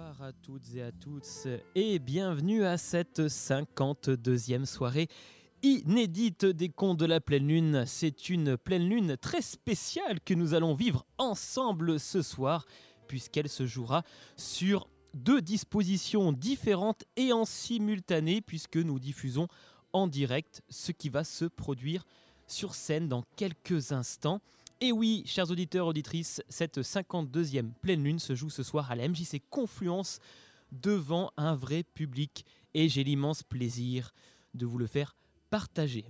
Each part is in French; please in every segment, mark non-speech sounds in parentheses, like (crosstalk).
Bonsoir à toutes et à tous et bienvenue à cette 52e soirée inédite des contes de la pleine lune. C'est une pleine lune très spéciale que nous allons vivre ensemble ce soir puisqu'elle se jouera sur deux dispositions différentes et en simultané puisque nous diffusons en direct ce qui va se produire sur scène dans quelques instants. Et oui, chers auditeurs, auditrices, cette 52e pleine lune se joue ce soir à la MJC Confluence devant un vrai public et j'ai l'immense plaisir de vous le faire partager.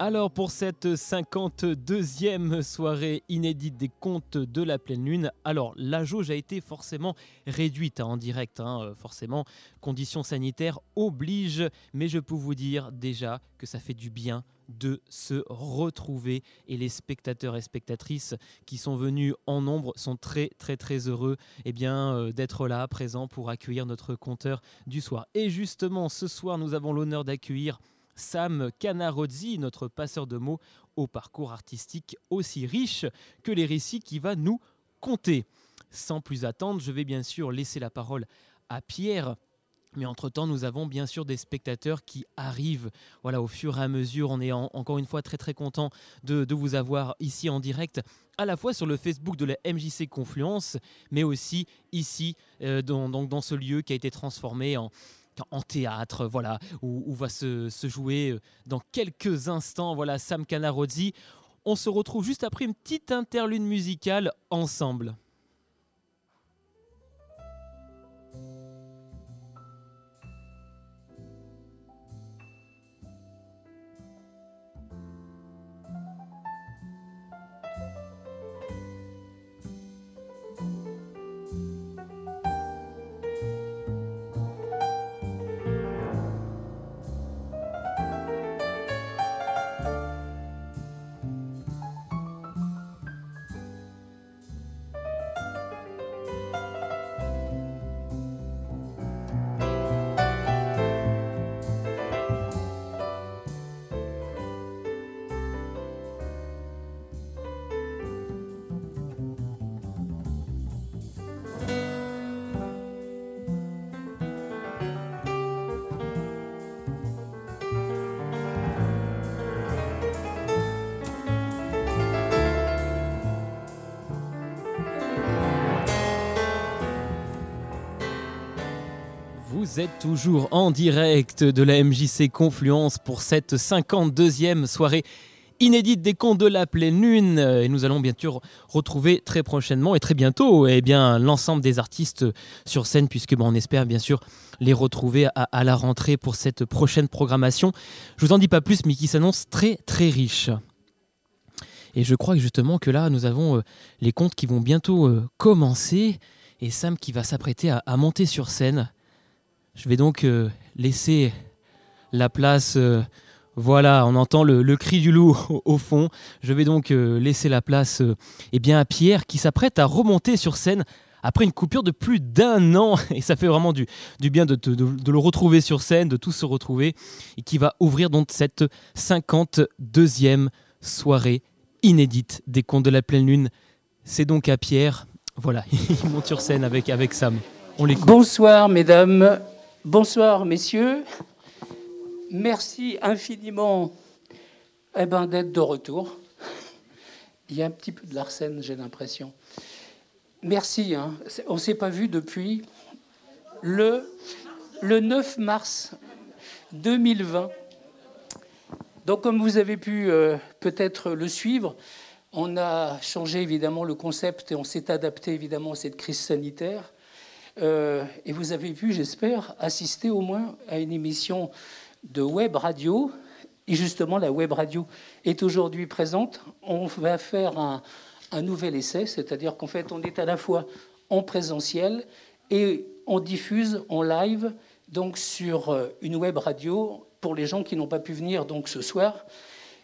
Alors pour cette 52e soirée inédite des contes de la pleine lune, alors la jauge a été forcément réduite hein, en direct, hein, euh, forcément, conditions sanitaires obligent, mais je peux vous dire déjà que ça fait du bien de se retrouver et les spectateurs et spectatrices qui sont venus en nombre sont très très très heureux eh bien euh, d'être là présents pour accueillir notre conteur du soir. Et justement ce soir nous avons l'honneur d'accueillir Sam Canarozzi, notre passeur de mots au parcours artistique aussi riche que les récits qui va nous conter. Sans plus attendre, je vais bien sûr laisser la parole à Pierre. Mais entre-temps, nous avons bien sûr des spectateurs qui arrivent voilà, au fur et à mesure. On est encore une fois très très content de, vous avoir ici en direct, à la fois sur le Facebook de la MJC Confluence, mais aussi ici, euh, dans, dans ce lieu qui a été transformé en, en théâtre, voilà, où, va se, jouer euh, dans quelques instants, voilà, Sam Canarozzi. On se retrouve juste après une petite interlude musicale ensemble. Vous êtes toujours en direct de la MJC Confluence pour cette 52e soirée inédite des contes de la pleine lune. Et nous allons bien sûr retrouver très prochainement et très bientôt eh bien, l'ensemble des artistes sur scène, puisque on espère bien sûr les retrouver à, la rentrée pour cette prochaine programmation. Je vous en dis pas plus, mais qui s'annonce très très riche. Et je crois justement que là, nous avons euh, les contes qui vont bientôt euh, commencer et Sam qui va s'apprêter à monter sur scène. Je vais donc euh, laisser la place. Euh, voilà, on entend le, cri du loup (laughs) au, fond. Je vais donc euh, laisser la place eh bien, à Pierre qui s'apprête à remonter sur scène après une coupure de plus d'un an. (laughs) Et ça fait vraiment du, bien de, le retrouver sur scène, de tous se retrouver. Et qui va ouvrir donc cette 52e soirée inédite des Contes de la Pleine Lune. C'est donc à Pierre. Voilà, (laughs) il monte sur scène avec, Sam. Bonsoir, mesdames. Bonsoir, messieurs. Merci infiniment eh ben, d'être de retour. Il y a un petit peu de l'arsène, j'ai l'impression. Merci. Hein. On ne s'est pas vu depuis le, le 9 mars 2020. Donc, comme vous avez pu euh, peut-être le suivre, on a changé évidemment le concept et on s'est adapté évidemment à cette crise sanitaire. Euh, et vous avez pu, j'espère, assister au moins à une émission de web radio. Et justement, la web radio est aujourd'hui présente. On va faire un, nouvel essai, c'est-à-dire qu'en fait, on est à la fois en présentiel et on diffuse en live donc sur euh, une web radio pour les gens qui n'ont pas pu venir donc ce soir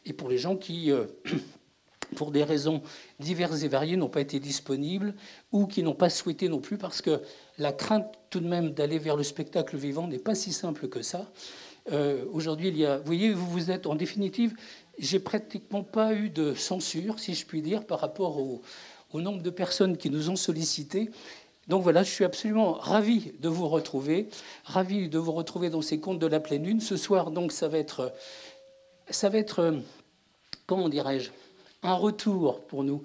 et pour les gens qui euh, (clears throat) pour des raisons diverses et variées, n'ont pas été disponibles ou qui n'ont pas souhaité non plus, parce que la crainte tout de même d'aller vers le spectacle vivant n'est pas si simple que ça. Euh, aujourd'hui, il y a, vous voyez, vous vous êtes en définitive, j'ai pratiquement pas eu de censure, si je puis dire, par rapport au, au nombre de personnes qui nous ont sollicités. Donc voilà, je suis absolument ravi de vous retrouver, ravi de vous retrouver dans ces contes de la pleine lune. Ce soir, donc, ça va être, ça va être, comment dirais-je, un retour pour nous,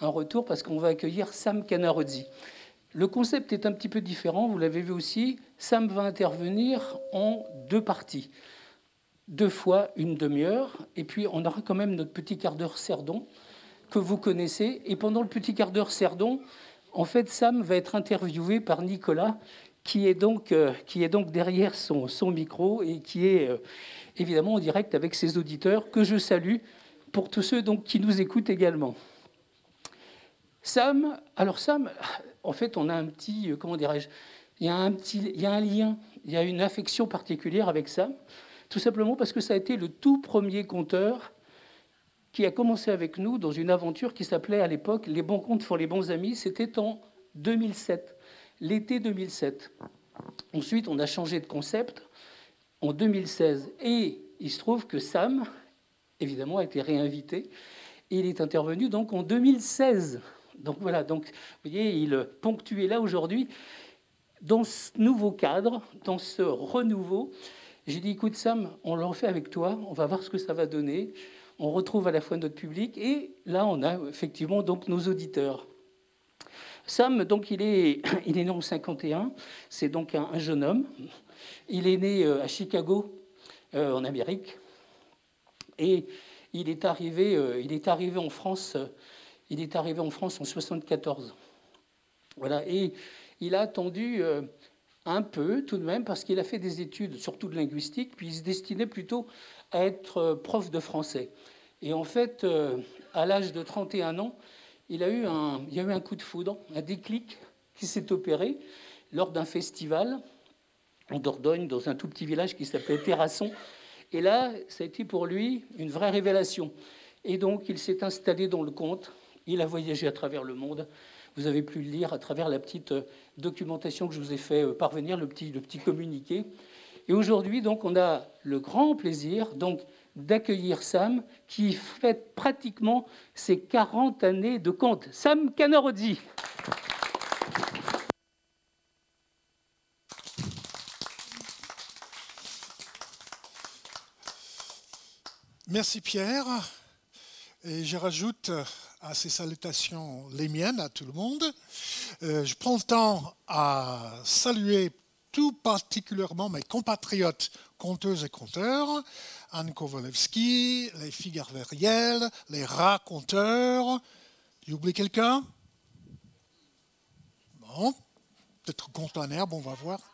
un retour parce qu'on va accueillir Sam Canarozzi. Le concept est un petit peu différent, vous l'avez vu aussi. Sam va intervenir en deux parties, deux fois une demi-heure, et puis on aura quand même notre petit quart d'heure Cerdon que vous connaissez. Et pendant le petit quart d'heure Cerdon, en fait, Sam va être interviewé par Nicolas, qui est donc, euh, qui est donc derrière son, son, micro et qui est euh, évidemment en direct avec ses auditeurs, que je salue pour tous ceux qui nous écoutent également. Sam, alors Sam, en fait, on a un petit, euh, comment dirais-je, il y a un petit, il y a un lien, il y a une affection particulière avec Sam, tout simplement parce que ça a été le tout premier conteur qui a commencé avec nous dans une aventure qui s'appelait à l'époque Les bons comptes pour les bons amis. C'était en 2007, l'été 2007. Ensuite, on a changé de concept en 2016. Et il se trouve que Sam, évidemment, a été réinvité. Il est intervenu donc en 2016. Donc voilà, donc, vous voyez, il ponctuait là aujourd'hui. Dans ce nouveau cadre, dans ce renouveau, j'ai dit, écoute Sam, on le refait avec toi, on va voir ce que ça va donner on retrouve à la fois notre public et là, on a effectivement donc nos auditeurs. Sam, donc, il est, (clears throat) il est né en 51, c'est donc un, jeune homme. Il est né euh, à Chicago, euh, en Amérique, et il est arrivé, euh, il est arrivé en France. il est arrivé en France en 74. Voilà, et il a attendu un peu tout de même parce qu'il a fait des études, surtout de linguistique, puis il se destinait plutôt à être prof de français. Et en fait, euh, à l'âge de 31 ans, il, a eu un, il y a eu un coup de foudre, un déclic qui s'est opéré lors d'un festival en Dordogne, dans un tout petit village qui s'appelait Terrasson. Et là, ça a été pour lui une vraie révélation. Et donc, il s'est installé dans le conte. Il a voyagé à travers le monde. Vous avez pu le lire à travers la petite euh, documentation que je vous ai fait euh, parvenir, le petit, le petit communiqué. Et aujourd'hui, donc, on a le grand plaisir donc, d'accueillir Sam, qui fête pratiquement ses 40 années de conte. Sam Canarodzi. Merci Pierre. Et je rajoute à ces salutations les miennes à tout le monde. Euh, je prends le temps à saluer tout particulièrement mes compatriotes conteuses et conteurs, Anne Kowalewski, les filles Verriel, les raconteurs. J'ai quelqu'un? Bon, peut-être contre un herbe, on va voir.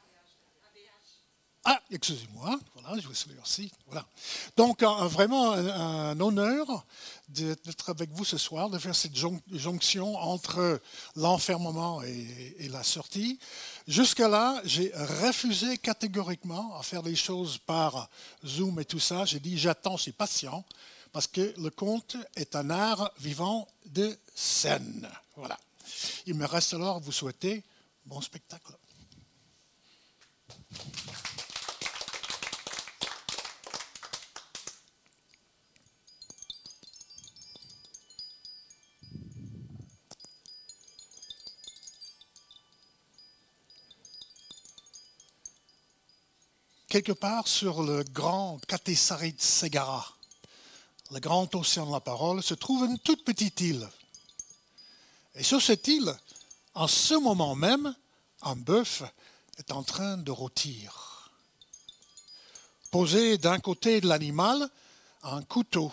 Ah, excusez-moi, voilà, je vous aussi. Voilà. Donc, vraiment un, honneur d'être avec vous ce soir, de faire cette jonction entre l'enfermement et, la sortie. Jusqu'à là, j'ai refusé catégoriquement à faire les choses par Zoom et tout ça. J'ai dit, j'attends, je suis patient, parce que le conte est un art vivant de scène. Voilà. Il me reste alors à vous souhaiter bon spectacle. Quelque part sur le grand Katesarit Segara, le grand océan de la parole, se trouve une toute petite île. Et sur cette île, en ce moment même, un bœuf est en train de rôtir. Posé d'un côté de l'animal, un couteau.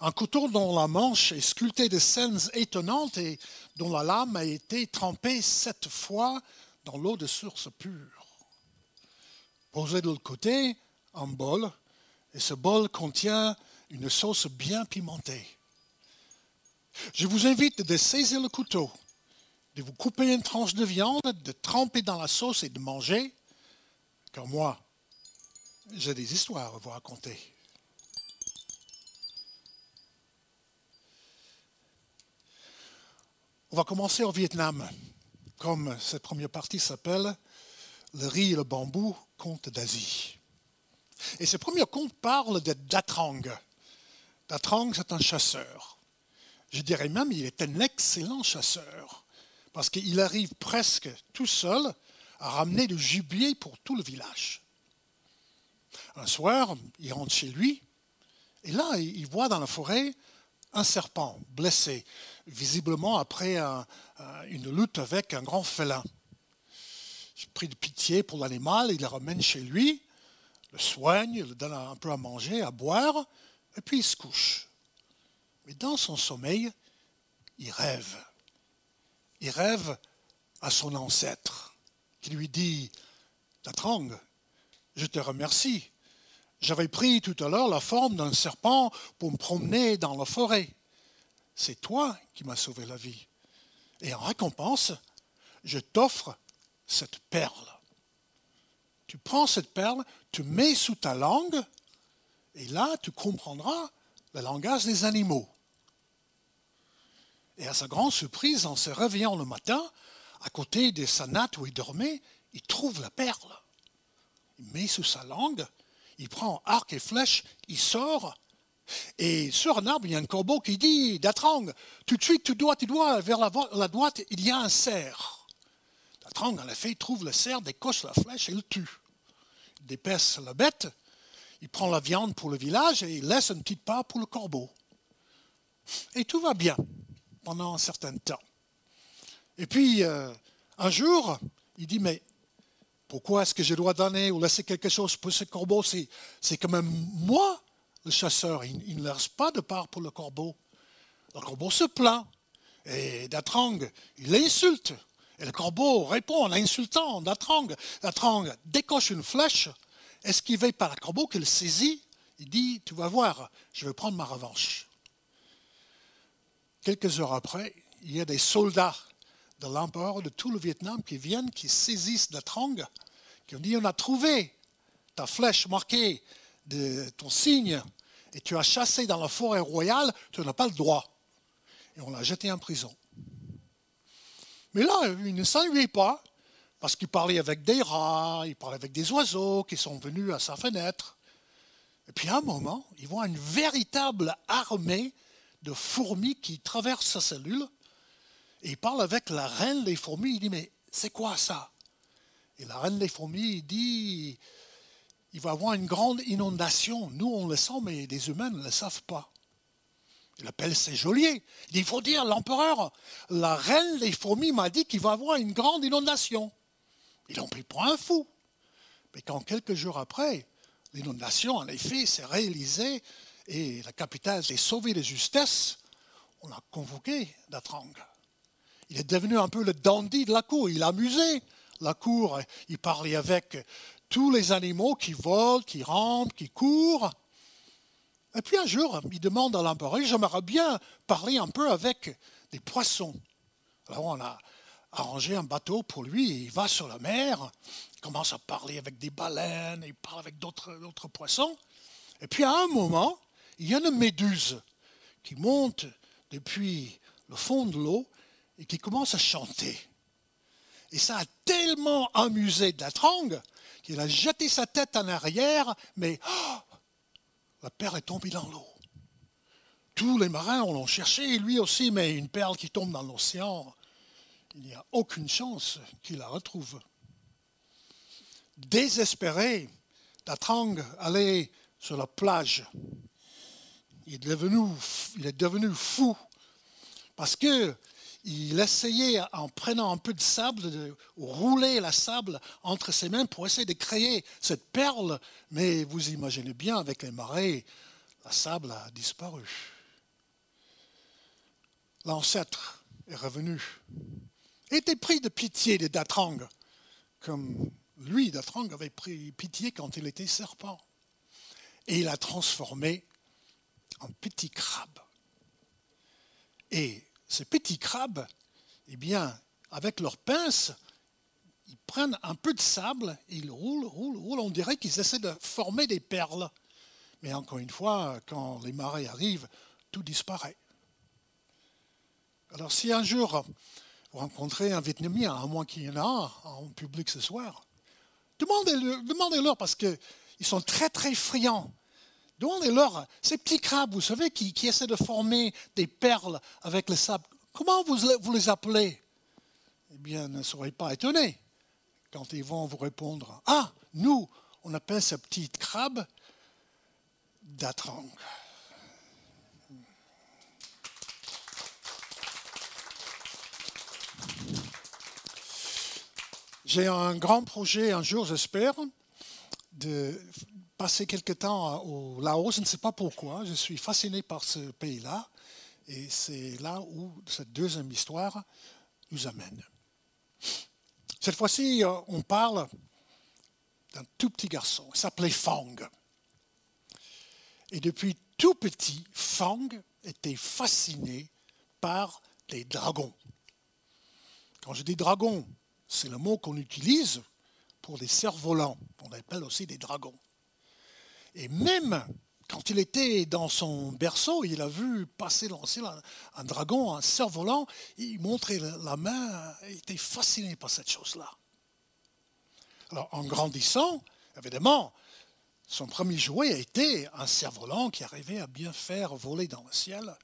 Un couteau dont la manche est sculptée de scènes étonnantes et dont la lame a été trempée sept fois dans l'eau de source pure posé de l'autre côté un bol, et ce bol contient une sauce bien pimentée. Je vous invite de saisir le couteau, de vous couper une tranche de viande, de tremper dans la sauce et de manger, car moi, j'ai des histoires à vous raconter. On va commencer au Vietnam, comme cette première partie s'appelle le riz et le bambou, conte d'Asie. Et ce premier conte parle de Datrang. Datrang, c'est un chasseur. Je dirais même qu'il est un excellent chasseur, parce qu'il arrive presque tout seul à ramener du gibier pour tout le village. Un soir, il rentre chez lui, et là, il voit dans la forêt un serpent blessé, visiblement après une lutte avec un grand félin. De pitié pour l'animal, il le ramène chez lui, le soigne, le donne un peu à manger, à boire, et puis il se couche. Mais dans son sommeil, il rêve. Il rêve à son ancêtre, qui lui dit, Tatrang, je te remercie. J'avais pris tout à l'heure la forme d'un serpent pour me promener dans la forêt. C'est toi qui m'as sauvé la vie. Et en récompense, je t'offre cette perle. Tu prends cette perle, tu mets sous ta langue, et là, tu comprendras le langage des animaux. Et à sa grande surprise, en se réveillant le matin, à côté de sa natte où il dormait, il trouve la perle. Il met sous sa langue, il prend arc et flèche, il sort, et sur un arbre, il y a un corbeau qui dit Datrang, tout de suite, tu dois, tu dois, vers la, droite, il y a un cerf. Datrang, en effet, trouve le cerf, décoche la flèche et le tue. Il dépaisse la bête, il prend la viande pour le village et il laisse une petite part pour le corbeau. Et tout va bien pendant un certain temps. Et puis, euh, un jour, il dit, mais pourquoi est-ce que je dois donner ou laisser quelque chose pour ce corbeau? C'est quand même moi, le chasseur. Il, ne laisse pas de part pour le corbeau. Le corbeau se plaint. Et Datrang, il l'insulte. Et le corbeau répond en insultant Datrang. Datrang décoche une flèche, esquivé par le corbeau qu'il saisit. Il dit, tu vas voir, je vais prendre ma revanche. Quelques heures après, il y a des soldats de l'empereur de tout le Vietnam qui viennent, qui saisissent la Trong, qui ont dit on a trouvé ta flèche marquée de ton signe et tu as chassé dans la forêt royale, tu n'as pas le droit. Et on l'a jeté en prison. Mais là, il ne s'ennuyait pas, parce qu'il parlait avec des rats, il parlait avec des oiseaux qui sont venus à sa fenêtre. Et puis à un moment, il voit une véritable armée de fourmis qui traversent sa cellule et il parle avec la reine des fourmis. Il dit, mais c'est quoi ça? Et la reine des fourmis dit, il va y avoir une grande inondation. Nous, on le sent, mais les humains ne le savent pas. Il appelle ses geôliers. Il dit, il faut dire, l'empereur, la reine des fourmis m'a dit qu'il va avoir une grande inondation. Ils l'ont pris pour un fou. Mais quand quelques jours après, l'inondation, en effet, s'est réalisée et la capitale s'est sauvée de justesse, on a convoqué Datrang. Il est devenu un peu le dandy de la cour. Il amusait la cour. Il parlait avec tous les animaux qui volent, qui rampent, qui courent. Et puis un jour, il demande à l'empereur, j'aimerais bien parler un peu avec des poissons. Alors on a arrangé un bateau pour lui, il va sur la mer, il commence à parler avec des baleines, il parle avec d'autres poissons. Et puis à un moment, il y a une méduse qui monte depuis le fond de l'eau et qui commence à chanter. Et ça a tellement amusé Datrang qu'il a jeté sa tête en arrière, mais oh, la perle est tombée dans l'eau. Tous les marins l'ont cherché, lui aussi, mais une perle qui tombe dans l'océan, il n'y a aucune chance qu'il la retrouve. Désespéré, Datrang allait sur la plage. Il est devenu fou parce que il essayait, en prenant un peu de sable, de rouler la sable entre ses mains pour essayer de créer cette perle. Mais vous imaginez bien, avec les marées, la sable a disparu. L'ancêtre est revenu. Il était pris de pitié de Datrang, comme lui, Datrang, avait pris pitié quand il était serpent. Et il a transformé en petit crabe. Et ces petits crabes, eh bien, avec leurs pinces, ils prennent un peu de sable et ils roulent, roulent, roulent. On dirait qu'ils essaient de former des perles. Mais encore une fois, quand les marées arrivent, tout disparaît. Alors si un jour vous rencontrez un Vietnamien, à moins qu'il y en a en public ce soir, demandez-leur, demandez-leur parce qu'ils ils sont très très friands. Demandez-leur, ces petits crabes, vous savez, qui, essaient de former des perles avec le sable, comment vous, vous les appelez? Eh bien, ne soyez pas étonnés quand ils vont vous répondre. Ah, nous, on appelle ces petits crabes d'atrang. J'ai un grand projet un jour, j'espère, de passer quelque temps au Laos. Je ne sais pas pourquoi. Je suis fasciné par ce pays-là. Et c'est là où cette deuxième histoire nous amène. Cette fois-ci, euh, on parle d'un tout petit garçon. Il s'appelait Fang. Et depuis tout petit, Fang était fasciné par les dragons. Quand je dis dragons, c'est le mot qu'on utilise pour les cerfs-volants. On appelle aussi des dragons. Et même quand il était dans son berceau, il a vu passer, lancer un, dragon, un cerf-volant, il montrait la main, il était fasciné par cette chose-là. Alors, en grandissant, évidemment, son premier jouet a été un cerf-volant qui arrivait à bien faire voler dans le ciel.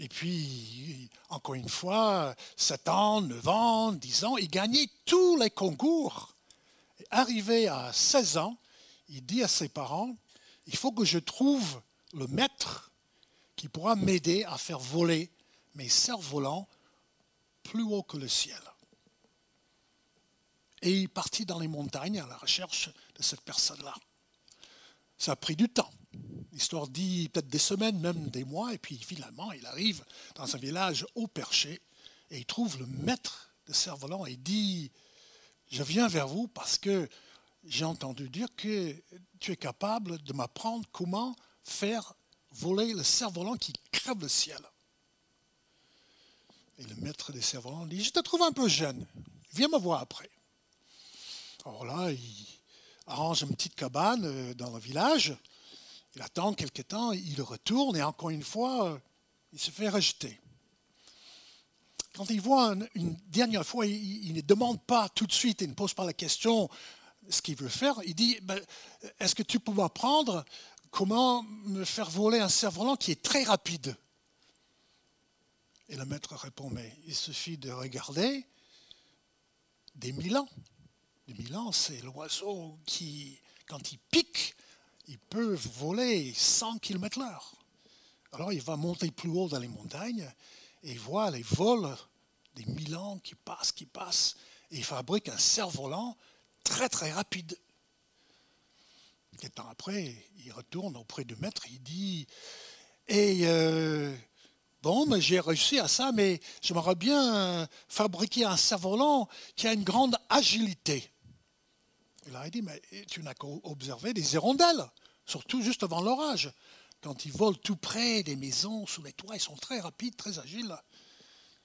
Et puis, encore une fois, 7 ans, 9 ans, 10 ans, il gagnait tous les concours. arrivé à 16 ans, il dit à ses parents, il faut que je trouve le maître qui pourra m'aider à faire voler mes cerfs-volants plus haut que le ciel. Et il partit dans les montagnes à la recherche de cette personne-là. Ça a pris du temps. L'histoire dit peut-être des semaines, même des mois, et puis finalement, il arrive dans un village haut perché et il trouve le maître de cerf-volant et dit Je viens vers vous parce que j'ai entendu dire que tu es capable de m'apprendre comment faire voler le cerf-volant qui crève le ciel. Et le maître des cerfs-volants dit Je te trouve un peu jeune, viens me voir après. Alors là, il arrange une petune cabane euh, dans le village il attend quelque temps, il retourne et encore une fois, il se fait rejeter. Quand il voit une, dernière fois, il, ne demande pas tout de suite, il ne pose pas la question ce qu'il veut faire. Il dit ben, Est-ce que tu peux m'apprendre comment me faire voler un cerf-volant qui est très rapide? Et le maître répond Mais il suffit de regarder des milans. Des milans, c'est l'oiseau qui, quand il pique, ils peuvent voler 100 km/h. Alors il va monter plus haut dans les montagnes et il voit les vols des Milans qui passent, qui passent, et il fabrique un cerf-volant très très rapide. Quelques temps après, il retourne auprès du maître, il dit Et euh, bon, mais j'ai réussi à ça, mais j'aimerais bien fabriquer un cerf-volant qui a une grande agilité. Il dit Mais tu n'as qu'à observer des hirondelles surtout juste avant l'orage. Quand ils volent tout près des maisons, sous les toits, ils sont très rapides, très agiles.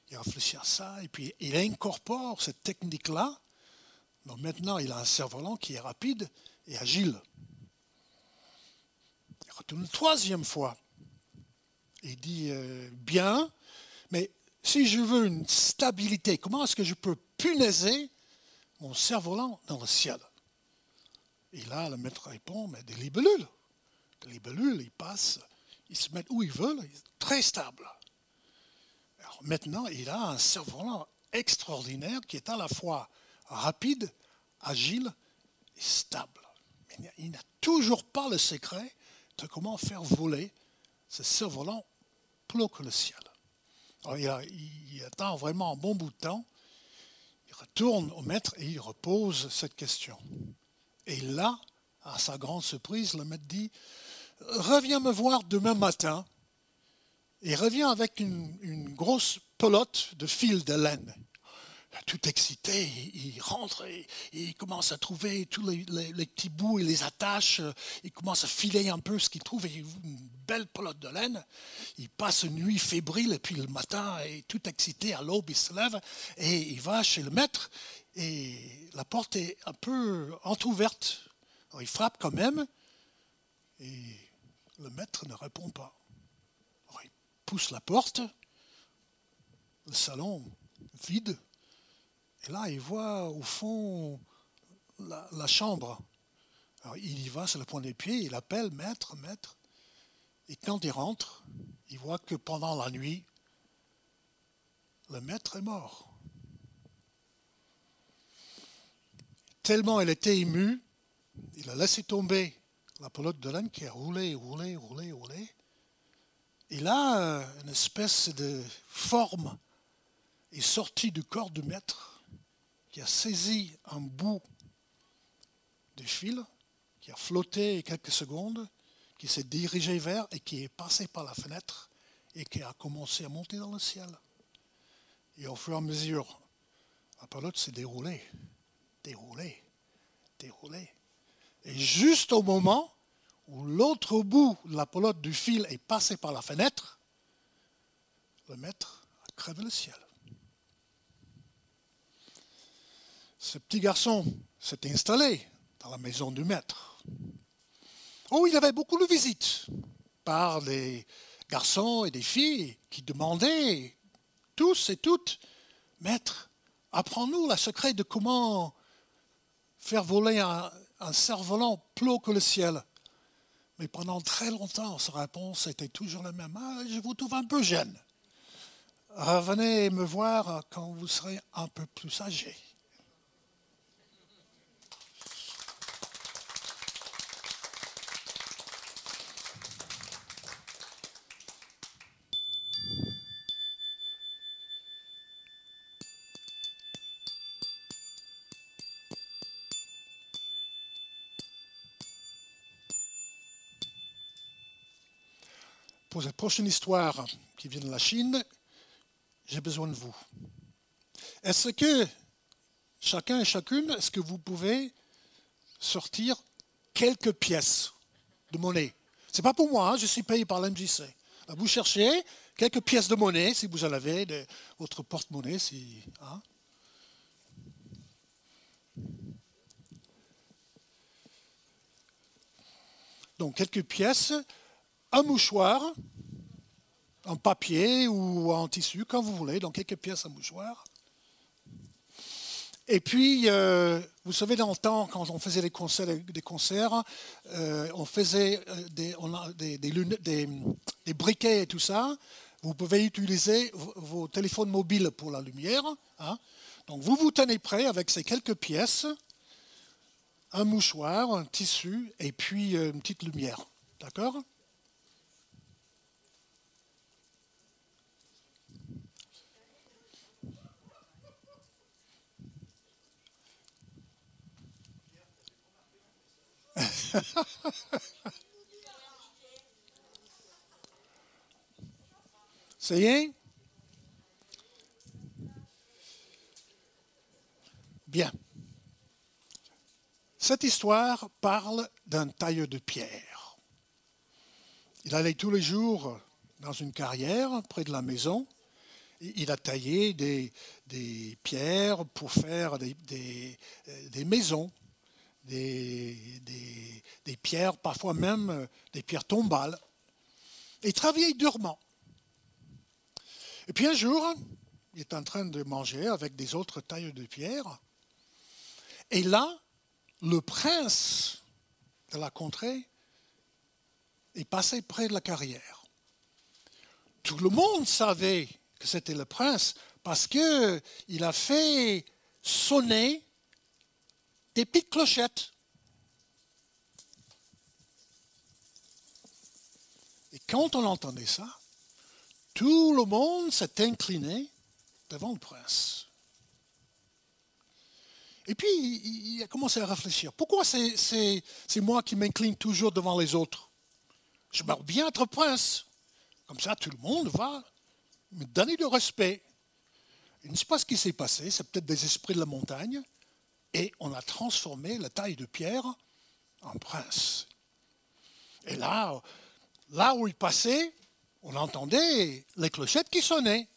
Il réfléchit à ça et puis il incorpore cette technique-là. Donc maintenant, il a un cerf-volant qui est rapide et agile. Il retourne une troisième fois. Il dit euh, Bien, mais si je veux une stabilité, comment est-ce que je peux punaiser mon cerf-volant dans le ciel? Et là, le maître répond Mais des libellules les bellules, ils passent, ils se mettent où ils veulent, très stable. Alors maintenant, il a un cerf-volant extraordinaire qui est à la fois rapide, agile et stable. Il n'a toujours pas le secret de comment faire voler ce cerf-volant plus haut que le ciel. Il, attend vraiment un bon bout de temps. Il retourne au maître et il repose cette question. Et là, à sa grande surprise, le maître dit reviens me voir demain matin et reviens avec une, grosse pelote de fil de laine. Tout excité, il rentre et, il commence à trouver tous les, petits bouts et les attaches. Il commence à filer un peu ce qu'il trouve et une belle pelote de laine. Il passe une nuit fébrile et puis le matin, tout excité, à l'aube, il se lève et il va chez le maître et la porte est un peu entr'ouverte. il frappe quand même et le maître ne répond pas. il pousse la porte, le salon vide, et là il voit au fond la, chambre il y va sur le point des pieds, il appelle maître, maître. Et quand il rentre, il voit que pendant la nuit, le maître est mort. Tellement il était ému, il a laissé tomber la pelote de laine qui a roulé, roulé, roulé, roulé. Et là, une espèce de forme est sortie du corps du maître qui a saisi un bout du fil, qui a flotté quelques secondes, qui s'est dirigé vers et qui est passé par la fenêtre et qui a commencé à monter dans le ciel. Et au fur et à mesure, la pelote s'est déroulée, déroulée, déroulée. Et juste au moment où l'autre bout de la pelote du fil est passé par la fenêtre, le maître a crevé le ciel. Ce petit garçon s'est installé dans la maison du maître. Oh, il avait beaucoup de visites par des garçons et des filles qui demandaient, tous et toutes, Maître, apprends-nous le secret de comment faire voler un, un cerf-volant plus haut que le ciel. Mais pendant très longtemps, sa réponse était toujours la même. Ah, je vous trouve un peu jeune. Revenez me voir quand vous serez un peu plus âgé. Pour cette prochaine histoire qui vient de la Chine, j'ai besoin de vous. Est-ce que chacun et chacune, est-ce que vous pouvez sortir quelques pièces de monnaie? Ce n'est pas pour moi, hein, je suis payé par l'MJC. Vous cherchez quelques pièces de monnaie, si vous en avez, de votre porte-monnaie. Si, hein. Donc quelques pièces un mouchoir en papier ou en tissu, quand vous voulez, dans quelques pièces à mouchoir. Et puis, euh, vous savez, dans le temps, quand on faisait des concerts, euh, on faisait euh, des, briquets et tout ça. Vous pouvez utiliser vos, téléphones mobiles pour la lumière. Hein. Donc, vous vous tenez prêt avec ces quelques pièces, un mouchoir, un tissu et puis une petite lumière. D'accord? (laughs) Ça y est? Bien. Cette histoire parle d'un tailleur de pierre. Il allait tous les jours dans une carrière près de la maison. Il a taillé des, pierres pour faire des, des maisons des, pierres, parfois même euh, des pierres tombales, et travaillait durement. Et puis un jour, il est en train de manger avec des autres tailles de pierre, et là, le prince de la contrée est passé près de la carrière. Tout le monde savait que c'était le prince parce qu'il a fait sonner des petites clochettes. Et quand on entendait ça, tout le monde s'est incliné devant le prince. Et puis, il a commencé à réfléchir. Pourquoi c'est moi qui m'incline toujours devant les autres? Je meurs bien être prince. Comme ça, tout le monde va me donner du respect. Il ne sait pas ce qui s'est passé? C'est peut-être des esprits de la montagne et on a transformé la taille de pierre en prince. Et là, là où il passait, on entendait les clochettes qui sonnaient.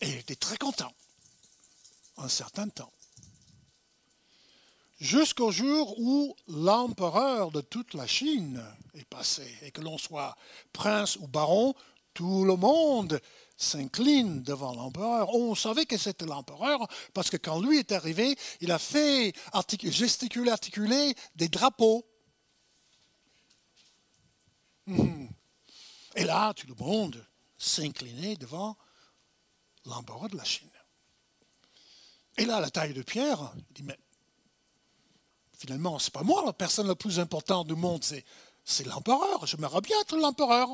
Et il était très content, un certain temps. Jusqu'au jour où l'empereur de toute la Chine est passé, et que l'on soit prince ou baron, Tout le monde s'incline devant l'empereur. On savait que c'était l'empereur parce que quand lui est arrivé, il a fait gesticuler, articuler des drapeaux. Hmm. Et là, tout le monde s'inclinait devant l'empereur de la Chine. Et là, la taille de Pierre, dit, mais finalement, ce n'est pas moi la personne la plus importante du monde, c'est l'empereur. Je J'aimerais bien être l'empereur.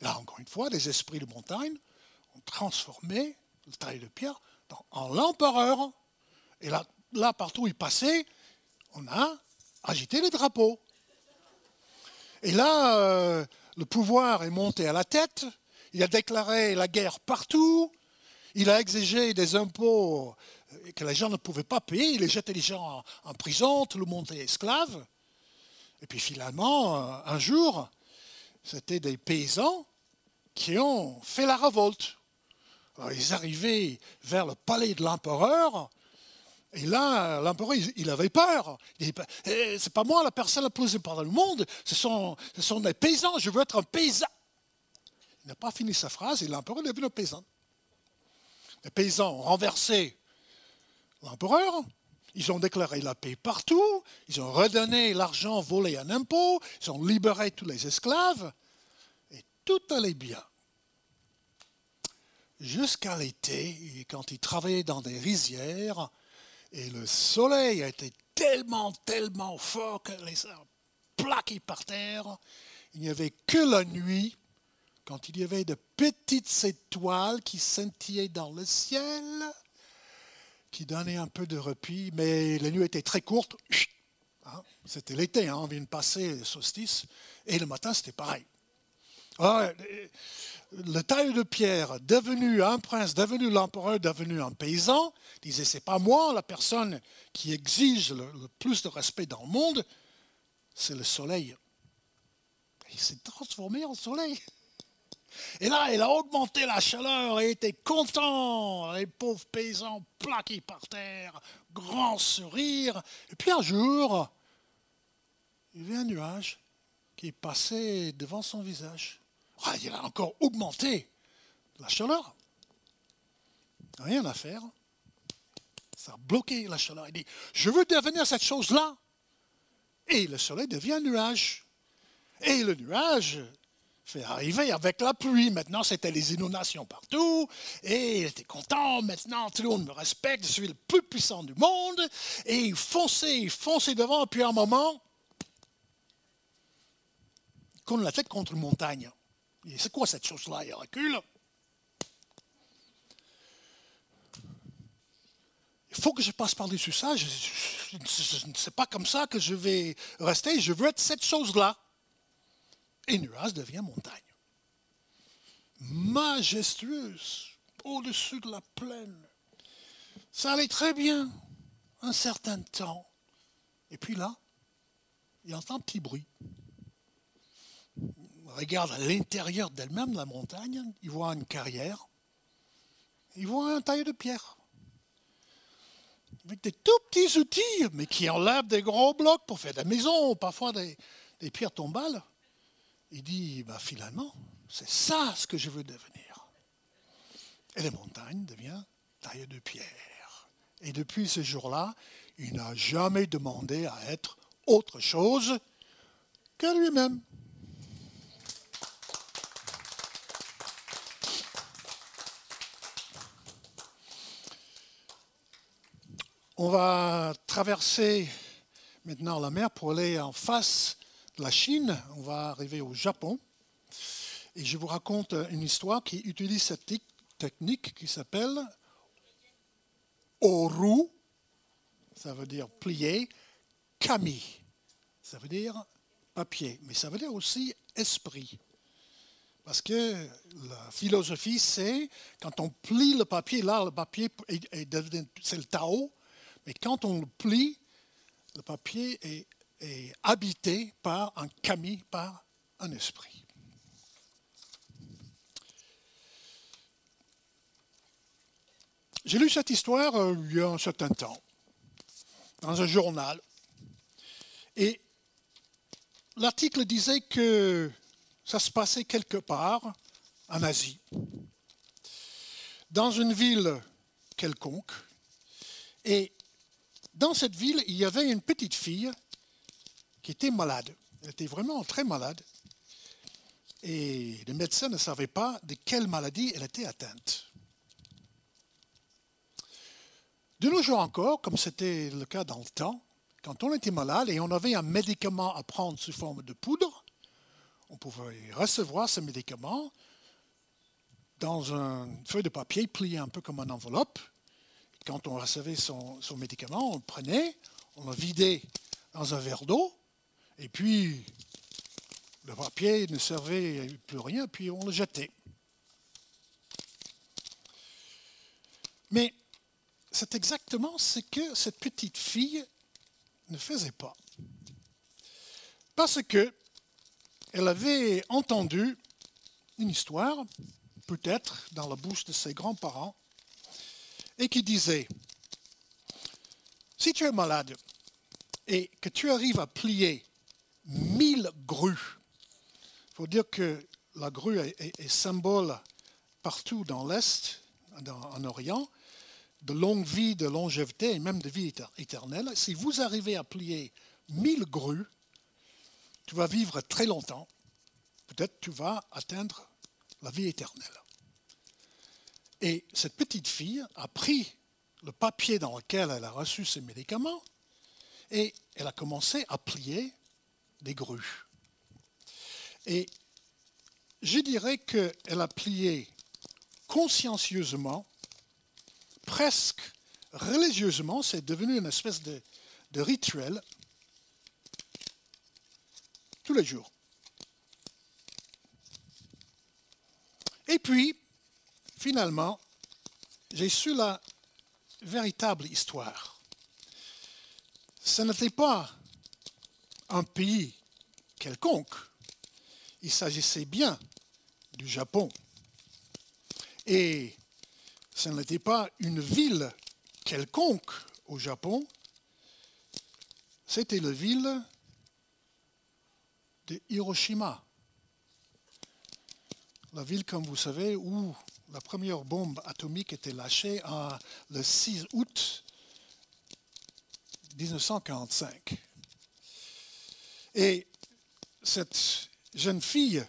Là, encore une fois, les esprits de montagne ont transformé la taille de Pierre en l'empereur. Et là, là, partout où il passait, on a agité les drapeaux. Et là, euh, le pouvoir est monté à la tête. Il a déclaré la guerre partout. Il a exigé des impôts que les gens ne pouvaient pas payer, il jetait les gens en, prison, tout le monde était esclave. Et puis finalement, euh, un jour, c'était des paysans qui ont fait la révolte. Alors, ils arrivaient vers le palais de l'empereur, et là, l'empereur, il avait peur. Il dit, eh, c'est pas moi la personne la plus importante du monde, ce sont, des paysans, je veux être un paysan. Il n'a pas fini sa phrase, et l'empereur est devenu un paysan. Les paysans ont renversé l'empereur. Ils ont déclaré la paix partout, ils ont redonné l'argent volé en impôts, ils ont libéré tous les esclaves, et tout allait bien. Jusqu'à l'été, quand ils travaillaient dans des rizières, et le soleil été tellement, tellement fort que les plaqués par terre, il n'y avait que la nuit, quand il y avait de petites étoiles qui scintillaient dans le ciel, qui donnait un peu de repos, mais la nuit était très courte. Hein, c'était l'été, hein, on vient de passer le solstice, et le matin c'était pareil. Ah, le taille de pierre, devenu un prince, devenu l'empereur, devenu un paysan, disait c'est pas moi la personne qui exige le, plus de respect dans le monde, c'est le soleil. Il s'est transformé en soleil. Et là, il a augmenté la chaleur et était content. Les pauvres paysans plaqués par terre, grand sourire. Et puis un jour, il y avait un nuage qui passé devant son visage. Ah, il a encore augmenté la chaleur. Rien à faire. Ça a bloqué la chaleur. Il dit, je veux devenir cette chose-là. Et le soleil devient un nuage. Et le nuage fait arriver avec la pluie. Maintenant, c'était les inondations partout. Et il était content. Maintenant, tout le monde me respecte. Je suis le plus puissant du monde. Et il fonçait, il fonçait devant. Puis à un moment, connaît la tête contre une montagne. C'est quoi cette chose-là Il recule. Il faut que je passe par-dessus ça. Je, ne sais pas comme ça que je vais rester. Je veux être cette chose-là et nuage devient montagne. Majestueuse, au-dessus de la plaine. Ça allait très bien un certain temps. Et puis là, il entend un petit bruit. Regarde à l'intérieur d'elle-même, la montagne, il voit une carrière, il voit un taille de pierre. Avec des tout petits outils, mais qui enlèvent des gros blocs pour faire des maisons, parfois des, des pierres tombales il dit, bah, finalement, c'est ça ce que je veux devenir. Et la montagne devient taille de pierre. Et depuis ce jour-là, il n'a jamais demandé à être autre chose que lui-même. On va traverser maintenant la mer pour aller en face la Chine, on va arriver au Japon. Et je vous raconte une histoire qui utilise cette technique qui s'appelle Oru, ça veut dire plier, kami, ça veut dire papier, mais ça veut dire aussi esprit. Parce que la philosophie, c'est quand on plie le papier, là, le papier, c'est le Tao, mais quand on le plie, le papier est habité par un kami, par un esprit. J'ai lu cette histoire euh, il y a un certain temps, dans un journal. Et l'article disait que ça se passait quelque part, en Asie, dans une ville quelconque. Et dans cette ville, il y avait une petite fille qui était malade. Elle était vraiment très malade. Et les médecins ne savaient pas de quelle maladie elle était atteinte. De nos jours encore, comme c'était le cas dans le temps, quand on était malade et on avait un médicament à prendre sous forme de poudre, on pouvait recevoir ce médicament dans un feuille de papier plié un peu comme une enveloppe. Quand on recevait son, médicament, on le prenait, on le vidait dans un verre d'eau, et puis le papier ne servait plus rien, puis on le jetait. Mais c'est exactement ce que cette petite fille ne faisait pas. Parce que elle avait entendu une histoire, peut-être dans la bouche de ses grands-parents, et qui disait, si tu es malade et que tu arrives à plier mille grues, il faut dire que la grue est, symbole partout dans l'Est, en Orient, de longue vie, de longévité et même de vie éternelle. Si vous arrivez à plier mille grues, tu vas vivre très longtemps. Peut-être tu vas atteindre la vie éternelle. Et cette petite fille a pris le papier dans lequel elle a reçu ses médicaments et elle a commencé à plier des grues. Et je dirais qu'elle a plié consciencieusement presque religieusement, c'est devenu une espèce de, rituel tous les jours. Et puis, finalement, j'ai su la véritable histoire. Ce n'était pas un pays quelconque. Il s'agissait bien du Japon. Et ce n'était pas une ville quelconque au Japon, c'était la ville de Hiroshima. La ville, comme vous savez, où la première bombe atomique était lâchée le 6 août 1945. Et cette jeune fille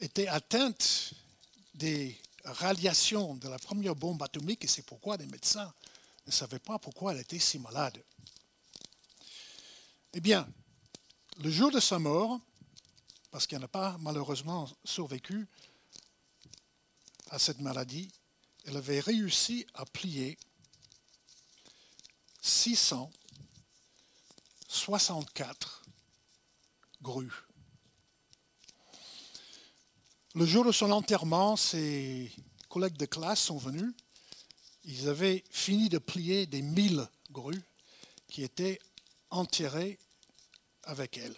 était atteinte des radiation de la première bombe atomique et c'est pourquoi les médecins ne savaient pas pourquoi elle était si malade. Eh bien, le jour de sa mort, parce qu'elle n'a pas malheureusement survécu à cette maladie, elle avait réussi à plier 664 grues. Le jour de son enterrement, ses collègues de classe sont venus. Ils avaient fini de plier des mille grues qui étaient enterrées avec elle.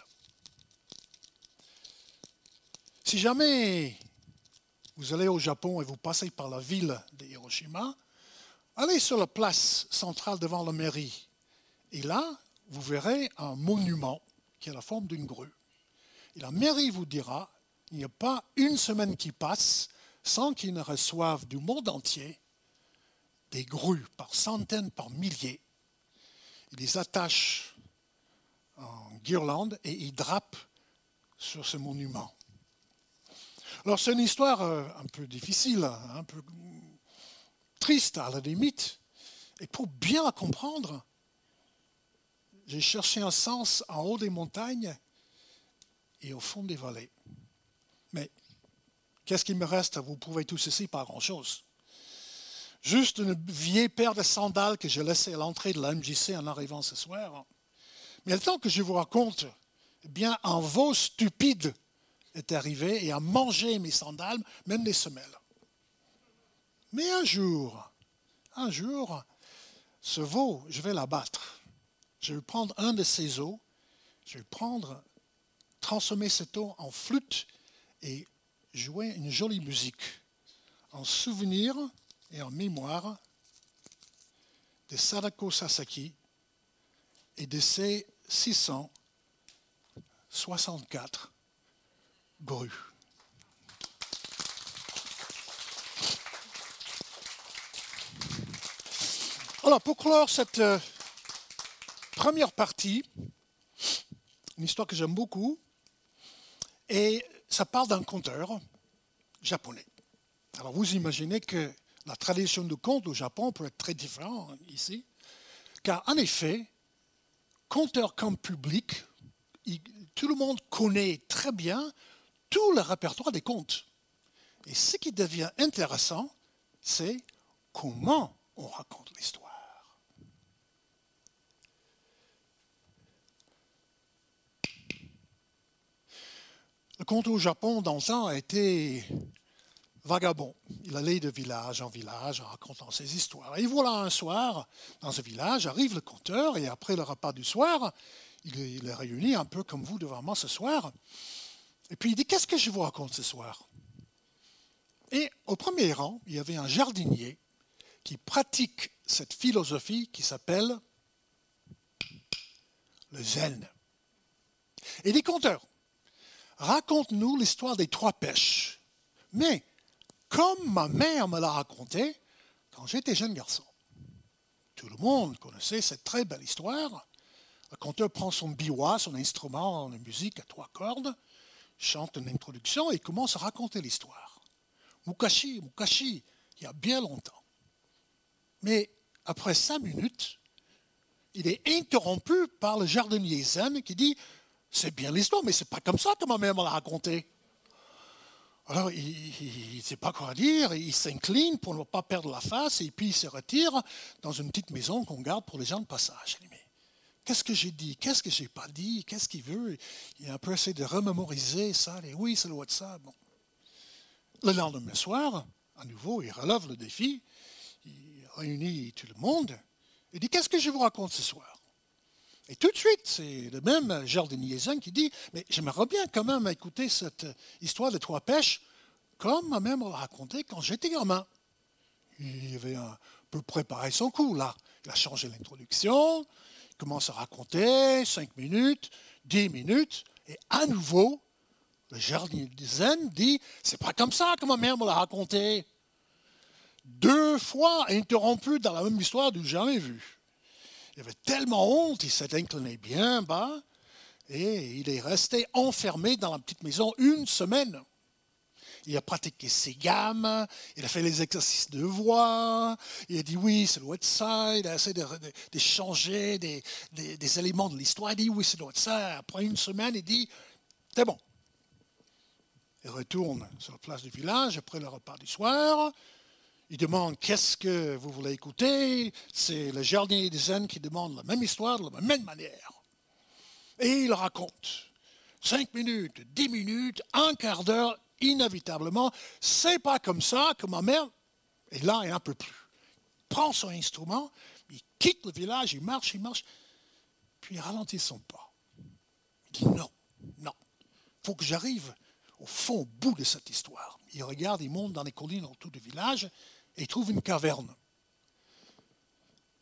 Si jamais vous allez au Japon et vous passez par la ville de Hiroshima, allez sur la place centrale devant la mairie. Et là, vous verrez un monument qui a la forme d'une grue. Et la mairie vous dira il n'y a pas une semaine qui passe sans qu'ils ne reçoivent du monde entier des grues par centaines, par milliers. Ils les attachent en guirlande et ils drapent sur ce monument. Alors c'est une histoire euh, un peu difficile, un peu triste à la limite. Et pour bien la comprendre, j'ai cherché un sens en haut des montagnes et au fond des vallées. Mais qu'est-ce qu'il me reste? Vous prouver tout ceci Pas grand-chose. Juste une vieille paire de sandales que j'ai laissées à l'entrée de la MJC en arrivant ce soir. Mais le temps que je vous raconte, eh bien, un veau stupide est arrivé et a mangé mes sandales, même les semelles. Mais un jour, un jour, ce veau, je vais l'abattre. Je vais prendre un de ses os, je vais prendre, transformer cet eau en flûte et jouer une jolie musique en souvenir et en mémoire de Sadako Sasaki et de ses 664 alors, pour clore cette euh, première partie, une histoire que j'aime beaucoup, et ça parle d'un conteur japonais. Alors, vous imaginez que la tradition de conte au Japon peut être très différente ici, car en effet, conteur comme public, tout le monde connaît très bien tout le répertoire des contes. Et ce qui devient intéressant, c'est comment on raconte l'histoire. Le conte au Japon, dans le temps, a été vagabond. Il allait de village en village en racontant ses histoires. Et voilà un soir, dans ce village, arrive le conteur, et après le repas du soir, il est réuni un peu comme vous devant moi ce soir. Et puis il dit, qu'est-ce que je vous raconte ce soir? Et au premier rang, il y avait un jardinier qui pratique cette philosophie qui s'appelle le zen. Et dit, conteur, raconte-nous l'histoire des trois pêches. Mais comme ma mère me l'a raconté quand j'étais jeune garçon. Tout le monde connaissait cette très belle histoire. Le conteur prend son biwa, son instrument de musique à trois cordes, chante une introduction et commence à raconter l'histoire. Mukashi, Mukashi, il y a bien longtemps. Mais après cinq minutes, il est interrompu par le jardinier zen qui dit C'est bien l'histoire, mais c'est pas comme ça que ma mère l'a raconté. Alors, il ne sait pas quoi dire, il s'incline pour ne pas perdre la face, et puis il se retire dans une petite maison qu'on garde pour les gens de passage. Qu'est-ce que j'ai dit? Qu'est-ce que j'ai pas dit? Qu'est-ce qu'il veut? Il a un peu essayé de remémoriser ça. Et oui, doit être ça. Bon. Le lendemain soir, à nouveau, il relève le défi, il réunit tout le monde, et dit, qu'est-ce que je vous raconte ce soir? Et tout de suite, c'est le même jardinier qui dit Mais j'aimerais bien quand même écouter cette histoire de trois pêches comme ma mère l'a raconté quand j'étais gamin. Il avait un peu préparé son coup là. Il a changé l'introduction, il commence à raconter cinq minutes, dix minutes, et à nouveau, le jardinier zen dit C'est pas comme ça que ma mère me l'a raconté. Deux fois interrompu dans la même histoire du jamais vu. Il avait tellement honte, il s'est incliné bien bas et il est resté enfermé dans la petite maison une semaine. Il a pratiqué ses gammes, il a fait les exercices de voix, il a dit oui, ça doit être ça, il a essayé d'échanger des, éléments de l'histoire, il a dit oui, ça doit être ça. Après une semaine, il dit c'est bon. Il retourne sur la place du village après le repas du soir, il demande qu'est-ce que vous voulez écouter? C'est le jardinier des zen qui demande la même histoire de la même manière. Et il raconte. Cinq minutes, dix minutes, un quart d'heure, inévitablement. C'est pas comme ça que ma mère est là et un peu plus. Il prend son instrument, il quitte le village, il marche, il marche, puis il ralentit son pas. Il dit non, non, il faut que j'arrive au fond, au bout de cette histoire. Il regarde, il monte dans les collines autour du village, et il trouve une caverne.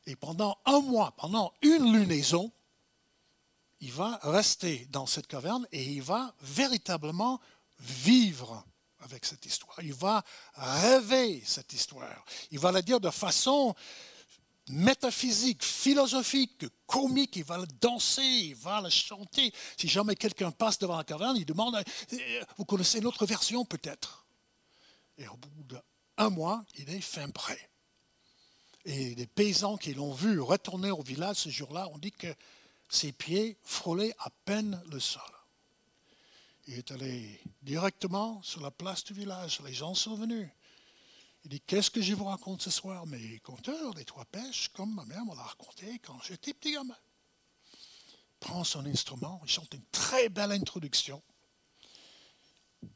Et pendant un mois, pendant une lunaison, il va rester dans cette caverne et il va véritablement vivre avec cette histoire. Il va rêver cette histoire. Il va la dire de façon métaphysique, philosophique, comique. Il va la danser, il va la chanter. Si jamais quelqu'un passe devant la caverne, il demande, vous connaissez notre version peut-être? Et au bout de un mois, il est fin prêt. Et les paysans qui l'ont vu retourner au village ce jour-là ont dit que ses pieds frôlaient à peine le sol. Il est allé directement sur la place du village. Les gens sont venus. Il dit Qu'est-ce que je vous raconte ce soir? Mes conteurs des trois pêches, comme ma mère me l'a raconté quand j'étais petit gamin. Il prend son instrument, il chante une très belle introduction,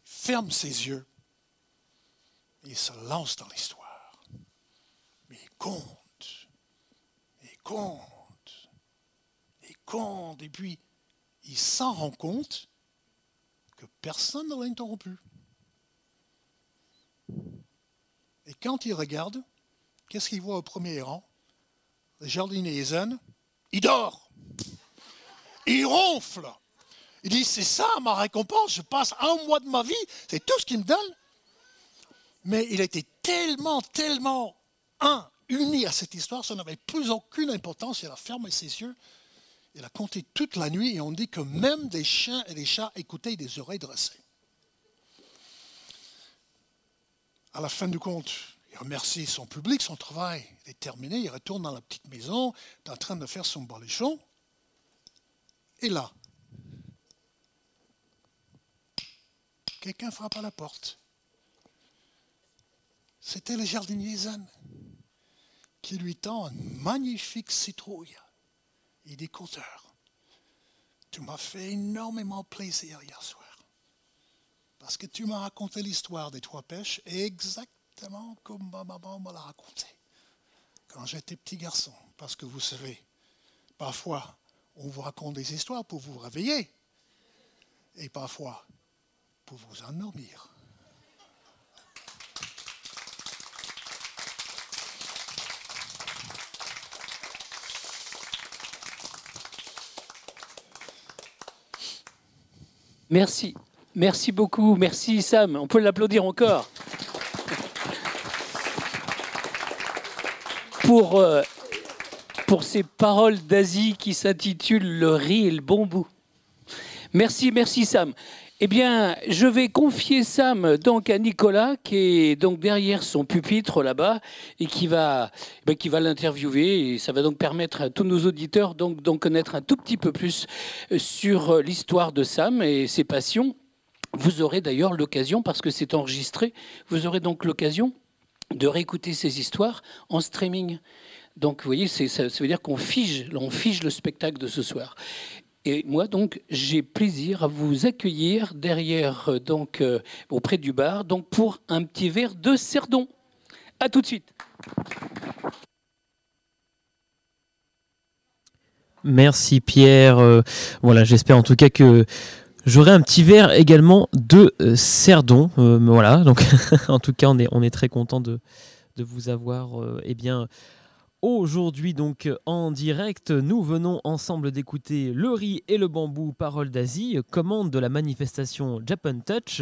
ferme ses yeux il se lance dans l'histoire. Mais il compte, il compte, il compte, et puis il s'en rend compte personne ne l'a interrompu. Et quand il regarde, qu'est-ce qu'il voit au premier rang? Le jardinier zen, il dort. Il ronfle. Il dit, c'est ça ma récompense, je passe un mois de ma vie, c'est tout ce qu'il me donne, mais il était tellement, tellement, un, unie à cette histoire, ça n'avait plus aucune importance. Elle a fermé ses yeux, elle a compté toute la nuit et on dit que même des chiens et des chats écoutaient des oreilles dressées. À la fin du compte, il remercie son public, son travail est terminé, il retourne dans la petite maison, il est en train de faire son bolichon. Et là, quelqu'un frappe à la porte. C'était le jardinier Zen qui lui tend une magnifique citrouille. Il dit, Compteur, tu m'as fait énormément plaisir hier soir. Parce que tu m'as raconté l'histoire des trois pêches exactement comme ma maman me l'a raconté quand j'étais petit garçon. Parce que vous savez, parfois, on vous raconte des histoires pour vous réveiller. Et parfois, pour vous endormir. Merci. Merci beaucoup. Merci Sam. On peut l'applaudir encore. Pour, euh, ces paroles d'Asie qui s'intitulent Le riz et le bon bout. Merci, merci Sam. Eh bien, je vais confier Sam donc à Nicolas, qui est donc derrière son pupitre là-bas et qui va, ben, va l'interviewer. Et ça va donc permettre à tous nos auditeurs donc d'en connaître un tout petit peu plus sur l'histoire de Sam et ses passions. Vous aurez d'ailleurs l'occasion, parce que c'est enregistré, vous aurez donc l'occasion de réécouter ces histoires en streaming. Donc, vous voyez, ça, ça, veut dire qu'on fige, on fige le spectacle de ce soir. Et moi, donc, j'ai plaisir à vous accueillir derrière, euh, donc, euh, auprès du bar, donc, pour un petit verre de cerdon. À tout de suite. Merci Pierre. Euh, voilà, j'espère en tout cas que j'aurai un petit verre également de cerdon. Voilà, donc (laughs) en tout cas, on est, on est très content de, de vous avoir euh, eh bien, Aujourd'hui donc en direct, nous venons ensemble d'écouter Le riz et le bambou, parole d'Asie, commande de la manifestation Japan Touch.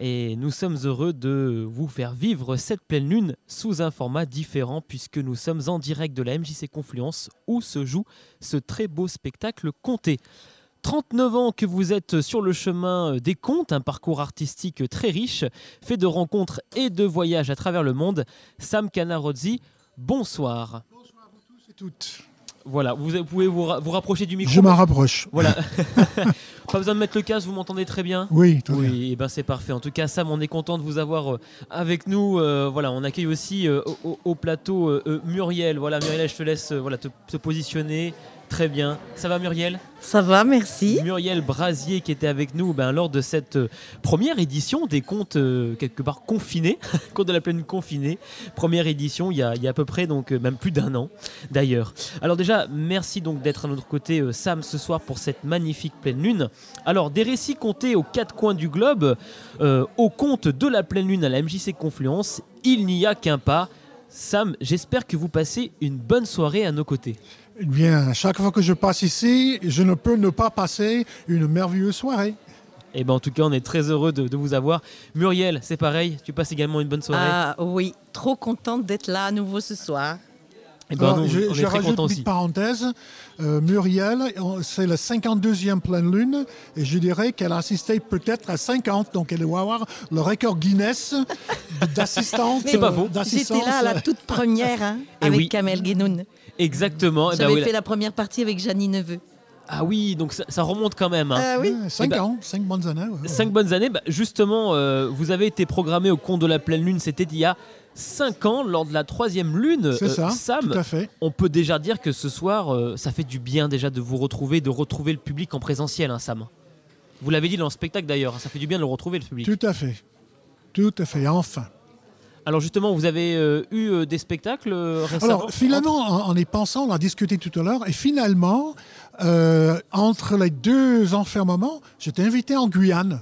Et nous sommes heureux de vous faire vivre cette pleine lune sous un format différent puisque nous sommes en direct de la MJC Confluence où se joue ce très beau spectacle compté. 39 ans que vous êtes sur le chemin des contes, un parcours artistique très riche, fait de rencontres et de voyages à travers le monde. Sam Canarozzi, bonsoir. Bonsoir à vous tous et toutes. Voilà, vous pouvez vous, ra- vous rapprocher du micro. Je m'en rapproche. Voilà. (laughs) (laughs) Pas besoin de mettre le casque, vous m'entendez très bien? Oui, tout bien. Oui, et ben c'est parfait. En tout cas, Sam, on est content de vous avoir euh, avec nous. Euh, voilà, on accueille aussi euh, au, au- au plateau Muriel. Voilà, Muriel, je te laisse voilà, te, te positionner. Très bien. Ça va, Muriel Ça va, merci. Muriel Brasier qui était avec nous ben, lors de cette euh, première édition des contes euh, quelque part confinés, (laughs) contes de la plaine confinée. Première édition il y a, il y a à peu près donc euh, même plus d'un an d'ailleurs. Alors déjà merci donc d'être à notre côté Sam ce soir pour cette magnifique pleine lune. Alors des récits comptés aux quatre coins du globe, euh, au compte de la pleine lune à la MJC Confluence, il n'y a qu'un pas. Sam, j'espère que vous passez une bonne soirée à nos côtés. Eh Bien, chaque fois que je passe ici, je ne peux ne pas passer une merveilleuse soirée. Et ben en tout cas, on est très heureux de, de vous avoir. Muriel, c'est pareil, tu passes également une bonne soirée. Ah oui, trop contente d'être là à nouveau ce soir. Et ben Alors, nous, je on je est très rajoute une aussi. petite parenthèse. Euh, Muriel, c'est la 52e pleine lune et je dirais qu'elle a assisté peut-être à 50, donc elle doit avoir le record Guinness d'assistante. (laughs) C'est pas faux. d'assistance. J'étais là à la toute première hein, Eh avec oui. Kamel Guénoun. Exactement. Eh ben J'avais oui, fait la première partie avec Jeannie Neveu. Ah oui, donc ça, ça remonte quand même. hein. Ah oui, Ouais, cinq Eh ben, ans, cinq bonnes années. ouais. Cinq bonnes années. Bah, justement, euh, vous avez été programmé au compte de la pleine lune. C'était il y a cinq ans, lors de la troisième lune. C'est Euh, ça, Sam, tout à fait. on peut déjà dire que ce soir, euh, ça fait du bien déjà de vous retrouver, de retrouver le public en présentiel, hein, Sam. Vous l'avez dit dans le spectacle d'ailleurs, hein, ça fait du bien de le retrouver le public. Tout à fait. Tout à fait, enfin. Alors justement, vous avez euh, eu euh, des spectacles euh, récemment Alors, finalement, en, en y pensant, on a discuté tout à l'heure, et finalement, euh, entre les deux enfermements, j'étais invité en Guyane.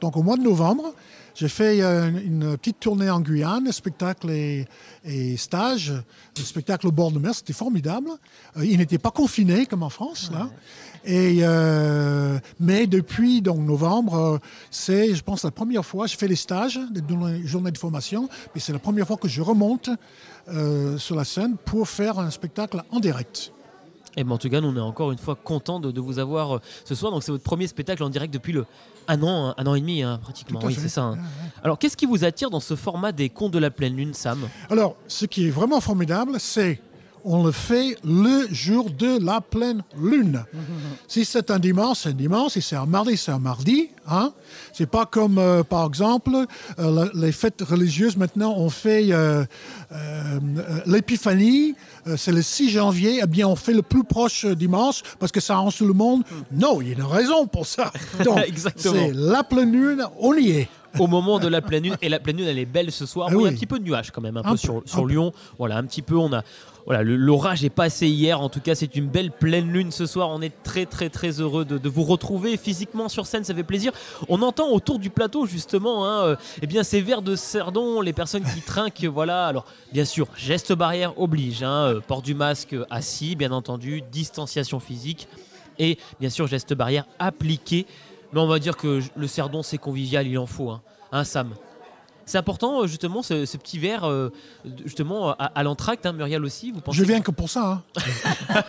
Donc, au mois de novembre, J'ai fait une petite tournée en Guyane, spectacle et, et stage. Le spectacle au bord de mer, c'était formidable. Il n'était pas confiné comme en France. Là. Et, euh, mais depuis donc, novembre, euh, c'est, je pense, la première fois, je fais les stages, les journées de formation, mais c'est la première fois que je remonte euh, sur la scène pour faire un spectacle en direct. Et ben, en tout cas, nous, on est encore une fois content de, de vous avoir ce soir. Donc, c'est votre premier spectacle en direct depuis le un an, un an et demi, hein, pratiquement. Oui, c'est ça. hein. Alors, qu'est-ce qui vous attire dans ce format des contes de la pleine lune, Sam? Alors, ce qui est vraiment formidable, c'est on le fait le jour de la pleine lune. Si c'est un dimanche, c'est un dimanche. Si c'est un mardi, c'est un mardi. Hein? C'est pas comme, euh, par exemple, euh, les fêtes religieuses. Maintenant, on fait euh, l'épiphanie. c'est le 6 janvier. Eh bien, on fait le plus proche dimanche parce que ça arrange tout le monde. Non, il y a une raison pour ça. (laughs) Donc, c'est la pleine lune, on y est. au moment de la pleine lune. Et la pleine lune, elle est belle ce soir. Ah Il y a un petit peu de nuages quand même, un, Un peu peu, sur, peu. Lyon. Voilà, un petit peu. On a, voilà, l'orage est passé hier. En tout cas, c'est une belle pleine lune ce soir. On est très, très, très heureux de, de vous retrouver physiquement sur scène. Ça fait plaisir. On entend autour du plateau justement, hein, euh, eh bien, ces verres de cerdon, les personnes qui trinquent. Voilà. Alors, bien sûr, geste barrière oblige. hein, euh, port du masque assis, bien entendu, distanciation physique et bien sûr geste barrière appliqué. Mais on va dire que le cerdon c'est convivial, il en faut. Hein, Hein, Sam? C'est important euh, justement ce, ce petit verre euh, justement à, à l'entracte, hein, Muriel aussi. Vous pensez Je viens que pour ça. hein.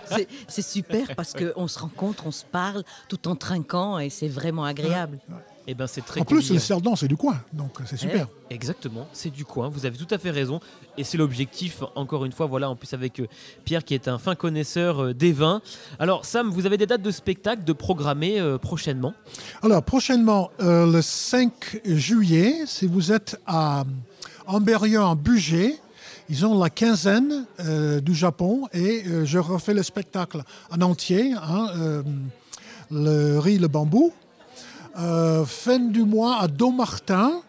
(laughs) C'est- C'est super parce qu'on se rencontre, on se parle tout en trinquant et c'est vraiment agréable. Eh ben c'est très En plus, le cerdon, c'est du coin. Donc, c'est super. Exactement, c'est du coin. Vous avez tout à fait raison, et c'est l'objectif. Encore une fois, voilà, en plus avec euh, Pierre qui est un fin connaisseur euh, des vins. Alors Sam, vous avez des dates de spectacle de programmer euh, prochainement? Alors, prochainement, euh, le 5 juillet, si vous êtes à Amberieu en Bugey, ils ont la quinzaine euh, du Japon et euh, je refais le spectacle en entier, hein, euh, le riz, le bambou. Euh, fin du mois à Domartin,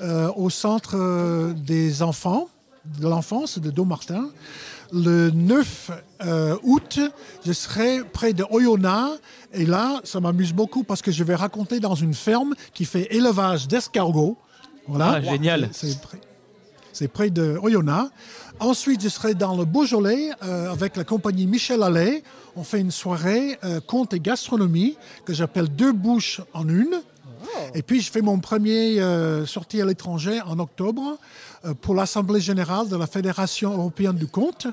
euh, au centre euh, des enfants, de l'enfance de Domartin. Le 9 euh, août, je serai près de Oyonnax. Et là, ça m'amuse beaucoup parce que je vais raconter dans une ferme qui fait élevage d'escargots. Voilà. Ah, génial. C'est c'est près de Oyonnax. Ensuite, je serai dans le Beaujolais euh, avec la compagnie Michel Allais. On fait une soirée euh, conte et gastronomie que j'appelle Deux bouches en une. Et puis, je fais mon premier euh, sortie à l'étranger en octobre euh, pour l'Assemblée générale de la Fédération européenne du conte.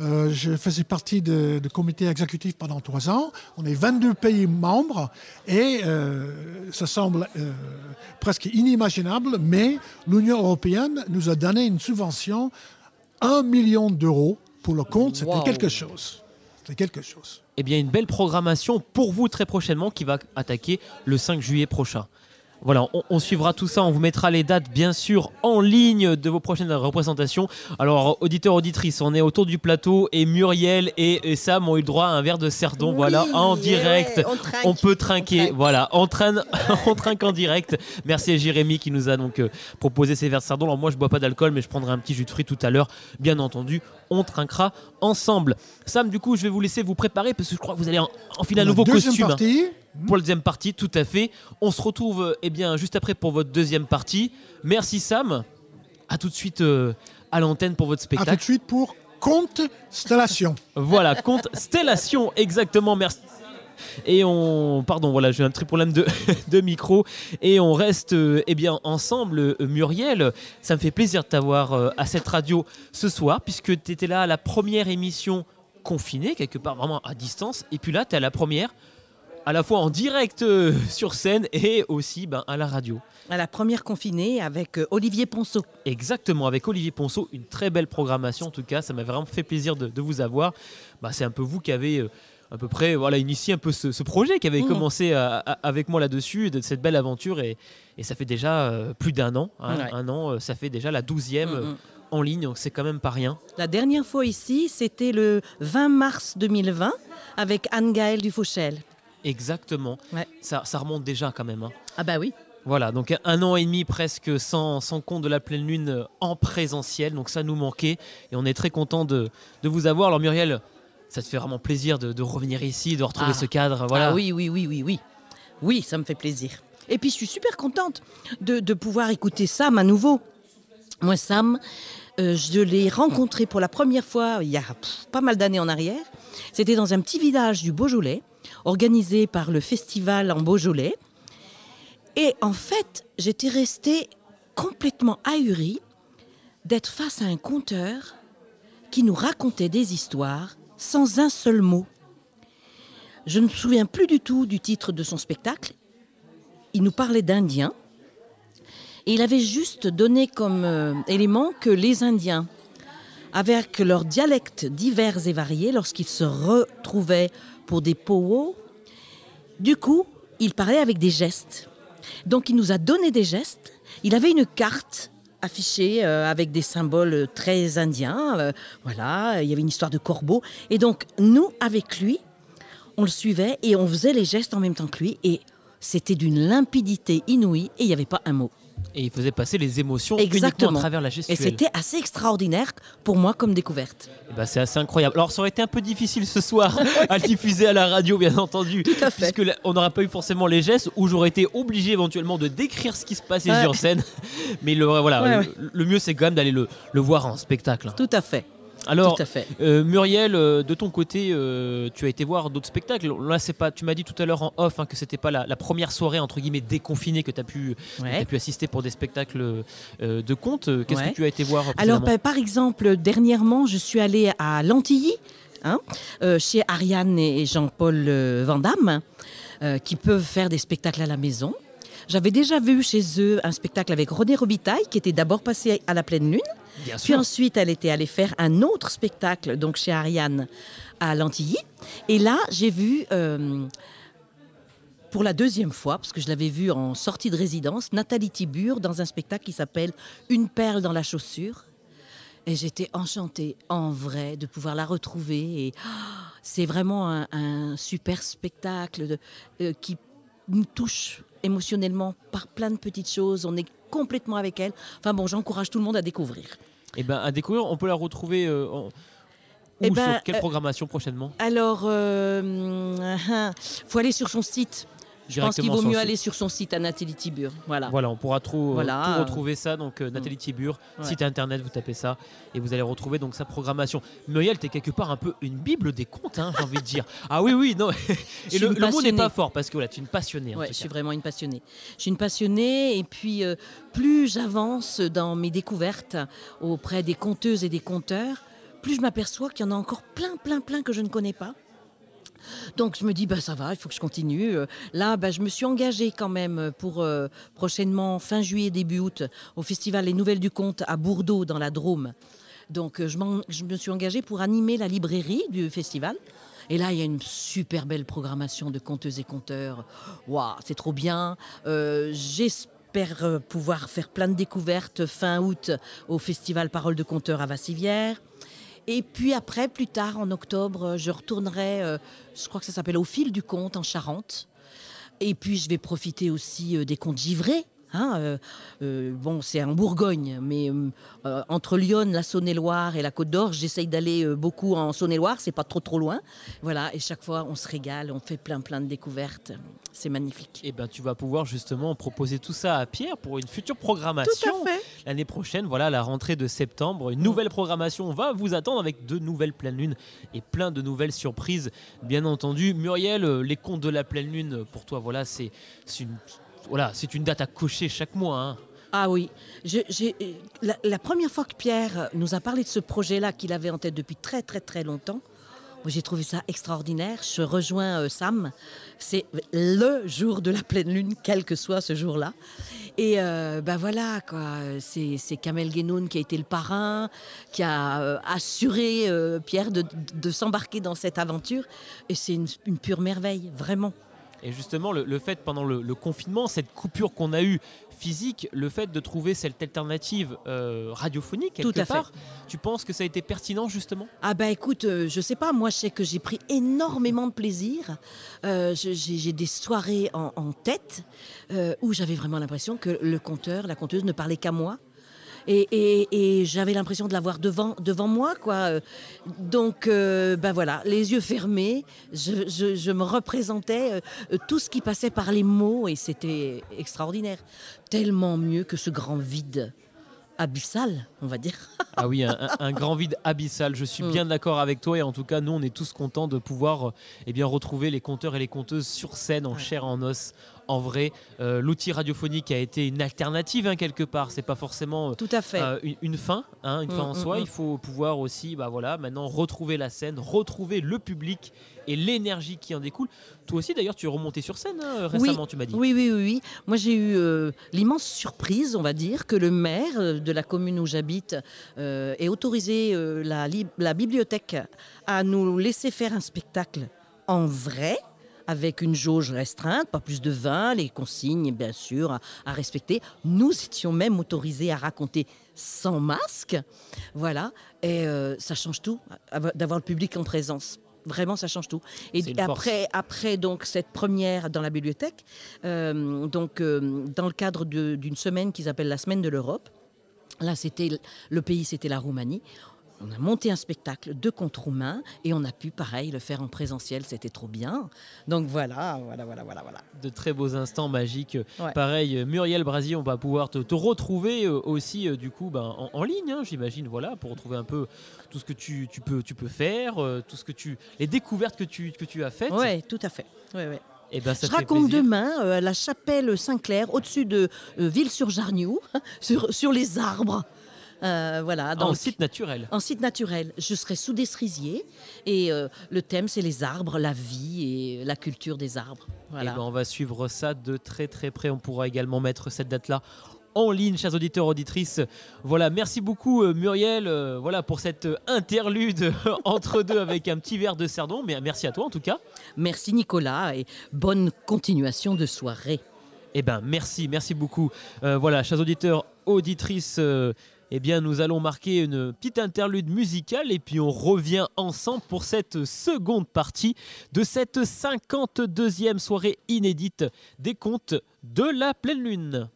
Euh, je faisais partie de- du comité exécutif pendant trois ans. On est 22 pays membres et euh, ça semble euh, presque inimaginable, mais l'Union européenne nous a donné une subvention 1 million d'euros pour le compte. C'était Wow. quelque chose. C'était quelque chose. eh bien, une belle programmation pour vous très prochainement qui va attaquer le 5 juillet prochain. Voilà, on, on suivra tout ça, on vous mettra les dates bien sûr en ligne de vos prochaines représentations. Alors, auditeurs, auditrices, on est autour du plateau et Muriel et, et Sam ont eu le droit à un verre de cerdon, voilà, en eh direct. ouais, on trinque, On peut on trinquer, trinque. voilà, on traîne, (laughs) on trinque en direct. Merci à Jérémy qui nous a donc euh, proposé ces verres de cerdon. Alors moi je bois pas d'alcool, mais je prendrai un petit jus de fruits tout à l'heure. Bien entendu, on trinquera ensemble. Sam, du coup, je vais vous laisser vous préparer parce que je crois que vous allez en- enfiler un nouveau costume. hein. partie, Pour la deuxième partie, tout à fait. On se retrouve eh bien juste après pour votre deuxième partie. Merci Sam. À tout de suite euh, à l'antenne pour votre à tout de spectacle. suite pour Constellation. Voilà, compte Stellation, exactement, merci. Et on, pardon, voilà, j'ai un petit problème de, (laughs) de micro. Et on reste euh, eh bien ensemble, euh, Muriel. Ça me fait plaisir de t'avoir euh, à cette radio ce soir, puisque tu étais là à la première émission confinée, quelque part vraiment à distance. Et puis là, tu es à la première, à la fois en direct euh, sur scène et aussi ben, à la radio. À la première confinée avec euh, Olivier Ponceau. Exactement, avec Olivier Ponceau, une très belle programmation en tout cas, ça m'a vraiment fait plaisir de, de vous avoir. Bah, c'est un peu vous qui avez euh, à peu près voilà, initié un peu ce, ce projet, qui avait Mhm. commencé à- à- avec moi là-dessus, de cette belle aventure, et, et ça fait déjà plus d'un an. hein, Ouais. Un an, ça fait déjà la douzième euh, Mm, mm. en ligne, donc c'est quand même pas rien. La dernière fois ici, c'était le 20 mars 2020 avec Anne-Gaëlle Dufauchel. Exactement, Ouais. ça, ça remonte déjà quand même. hein. Ah bah oui. Voilà, donc un an et demi presque sans, sans compte de la pleine lune euh, en présentiel, donc ça nous manquait et on est très content de, de vous avoir. Alors Muriel, ça te fait vraiment plaisir de, de revenir ici, de retrouver Ah. ce cadre, voilà. Ah oui, oui, oui, oui, oui. Oui, ça me fait plaisir. Et puis je suis super contente de, de pouvoir écouter Sam à nouveau. Moi, Sam, euh, je l'ai rencontré pour la première fois il y a pff, pas mal d'années en arrière. C'était dans un petit village du Beaujolais, organisé par le festival en Beaujolais. Et en fait, j'étais restée complètement ahurie d'être face à un conteur qui nous racontait des histoires sans un seul mot. Je ne me souviens plus du tout du titre de son spectacle. Il nous parlait d'Indiens. Et il avait juste donné comme euh, élément que les Indiens, avec leurs dialectes divers et variés, lorsqu'ils se retrouvaient pour des powwows, du coup, il parlait avec des gestes. Donc il nous a donné des gestes. Il avait une carte affichée euh, avec des symboles très indiens. euh, voilà, il y avait une histoire de corbeau. Et donc nous, avec lui, on le suivait et on faisait les gestes en même temps que lui. Et c'était d'une limpidité inouïe et il n'y avait pas un mot. Et il faisait passer les émotions uniquement Exactement. à travers la Et gestuelle. c'était assez extraordinaire pour moi comme découverte. Ben, c'est assez incroyable. Alors ça aurait été un peu difficile ce soir (laughs) à le diffuser à la radio, bien entendu. Tout à fait. Puisque on n'aurait pas eu forcément les gestes, où j'aurais été obligé éventuellement de décrire ce qui se passait Ouais. sur scène. Mais le, voilà, Ouais, le, ouais. le mieux c'est quand même d'aller le, le voir en spectacle. Tout à fait. Alors, Tout à fait. euh, Muriel, euh, de ton côté, euh, tu as été voir d'autres spectacles. Là, c'est pas. Tu m'as dit tout à l'heure en off hein, que c'était pas la, la première soirée entre guillemets déconfinée que tu as pu, Ouais. assister pour des spectacles euh, de contes. Qu'est-ce Ouais. que tu as été voir Alors, précédemment par- exemple, dernièrement, je suis allée à Lantilly, hein, chez Ariane et Jean-Paul Van Damme, qui peuvent faire des spectacles à la maison. J'avais déjà vu chez eux un spectacle avec René Robitaille, qui était d'abord passé à la pleine lune. Bien Puis sûr. ensuite, elle était allée faire un autre spectacle, donc chez Ariane, à Lantilly. Et là, j'ai vu, euh, pour la deuxième fois, parce que je l'avais vu en sortie de résidence, Nathalie Tibur dans un spectacle qui s'appelle Une perle dans la chaussure. Et j'étais enchantée, en vrai, de pouvoir la retrouver. Et ah, c'est vraiment un, un super spectacle de- euh, qui nous touche émotionnellement par plein de petites choses. On est complètement avec elle. Enfin bon, j'encourage tout le monde à découvrir. Eh ben, à découvrir, on peut la retrouver euh, en- Eh où, ben, sur quelle euh, programmation prochainement? Alors, euh, (laughs) faut aller sur son site. Je pense qu'il vaut mieux le aller sur son site à Nathalie Tibur. Voilà. Voilà, on pourra trop, Voilà. tout retrouver ça. Donc euh, Nathalie Tibur, Ouais. site internet, vous tapez ça et vous allez retrouver donc sa programmation. Muriel, t'es quelque part un peu une bible des contes, hein, j'ai envie de dire. (laughs) Ah oui, oui, non. (laughs) Et le, mot n'est pas fort parce que là, tu es une passionnée. en Ouais, tout je suis vraiment une passionnée. Je suis une passionnée et puis euh, plus j'avance dans mes découvertes auprès des conteuses et des conteurs, plus je m'aperçois qu'il y en a encore plein, plein, plein que je ne connais pas. Donc je me dis, bah, ça va, il faut que je continue. Euh, Là, bah, je me suis engagée quand même pour euh, prochainement, fin juillet, début août, au festival Les Nouvelles du Conte à Bourdeaux, dans la Drôme. Donc euh, je, me suis engagée pour animer la librairie du festival. Et là, il y a une super belle programmation de conteuses et conteurs. Waouh, c'est trop bien. J'espère pouvoir faire plein de découvertes fin août au festival Parole de Conteurs à Vassivière. Et puis après, plus tard, en octobre, euh, je retournerai, euh, je crois que ça s'appelle Au fil du conte en Charente. Et puis je vais profiter aussi euh, des contes givrés. Hein, euh, euh, bon, c'est en Bourgogne, mais euh, entre Lyon, la Saône-et-Loire et la Côte d'Or, j'essaye d'aller euh, beaucoup en Saône-et-Loire, c'est pas trop trop loin. Voilà, et chaque fois on se régale, on fait plein plein de découvertes. C'est magnifique. Et ben, tu vas pouvoir justement proposer tout ça à Pierre pour une future programmation. fait. L'année prochaine, voilà, la rentrée de septembre, une nouvelle programmation va vous attendre avec de nouvelles pleines lunes et plein de nouvelles surprises, bien entendu. Muriel, les contes de la pleine lune, pour toi, voilà, c'est c'est une, voilà, c'est une date à cocher chaque mois. hein. Ah oui, la, première fois que Pierre nous a parlé de ce projet-là qu'il avait en tête depuis très très très longtemps, j'ai trouvé ça extraordinaire. Je rejoins euh, Sam. C'est le jour de la pleine lune, quel que soit ce jour-là. Et euh, ben voilà, quoi. C'est, Kamel Guénoun qui a été le parrain, qui a euh, assuré Pierre de, s'embarquer dans cette aventure. Et c'est une pure merveille, vraiment. Et justement, le, le fait pendant le, le confinement, cette coupure qu'on a eue physique, le fait de trouver cette alternative euh, radiophonique quelque Tout à fait. tu penses que ça a été pertinent justement? Ah bah écoute, euh, je sais pas, moi je sais que j'ai pris énormément de plaisir. Euh, j'ai des soirées en, en tête euh, où j'avais vraiment l'impression que le conteur, la conteuse ne parlait qu'à moi. Et, j'avais l'impression de l'avoir devant, devant moi. Quoi. Donc, ben voilà, les yeux fermés, je, me représentais tout ce qui passait par les mots et c'était extraordinaire. Tellement mieux que ce grand vide abyssal, on va dire. ah oui, un, grand vide abyssal. Je suis mm. bien d'accord avec toi et en tout cas, nous, on est tous contents de pouvoir eh bien, retrouver les conteurs et les conteuses sur scène, en chair et en os, en vrai, euh, l'outil radiophonique a été une alternative hein, quelque part. C'est pas forcément Tout à fait. Euh, une, fin, hein, une fin en mm, soi. Mm, Il faut pouvoir aussi, bah voilà, maintenant retrouver la scène, retrouver le public et l'énergie qui en découle. Toi aussi, d'ailleurs, tu es remonté sur scène hein, récemment, tu m'as dit. Oui, oui, oui, Moi, j'ai eu euh, l'immense surprise, on va dire, que le maire de la commune où j'habite ait autorisé la, la bibliothèque à nous laisser faire un spectacle en vrai avec une jauge restreinte, pas plus de 20, les consignes bien sûr à, respecter. Nous étions même autorisés à raconter sans masque, voilà, et euh, ça change tout d'avoir le public en présence. Vraiment, ça change tout. Et après, après donc cette première dans la bibliothèque, euh, donc euh, dans le cadre d'une semaine qui s'appelle la semaine de l'Europe, là c'était le pays, c'était la Roumanie on a monté un spectacle de contes roumains et on a pu, pareil, le faire en présentiel. C'était trop bien. Donc voilà, voilà, voilà, voilà. voilà. De très beaux instants magiques. Pareil, Muriel Brasier, on va pouvoir te, retrouver euh, aussi, euh, du coup, ben, en, ligne, hein, j'imagine, voilà, pour retrouver un peu tout ce que tu, peux, tu peux faire, euh, tout ce que tu, les découvertes que tu, que tu as faites. Oui, tout à fait. Et eh ben, je raconte demain à la chapelle Saint-Clair, au-dessus de Ville-sur-Jarniou, (laughs) sur, sur les arbres. Euh, voilà, en site naturel. En site naturel. Je serai sous des cerisiers et euh, le thème c'est les arbres, la vie et la culture des arbres. Voilà. Et eh ben, on va suivre ça de très très près. On pourra également mettre cette date-là en ligne, chers auditeurs, auditrices. Voilà, merci beaucoup euh, Muriel voilà, pour cette interlude (laughs) entre deux avec un petit verre de cerdon. Mais merci à toi en tout cas. Merci Nicolas et bonne continuation de soirée. Eh ben merci, merci beaucoup. voilà, chers auditeurs, auditrices eh bien, nous allons marquer une petite interlude musicale et puis on revient ensemble pour cette seconde partie de cette 52e soirée inédite des contes de la pleine lune.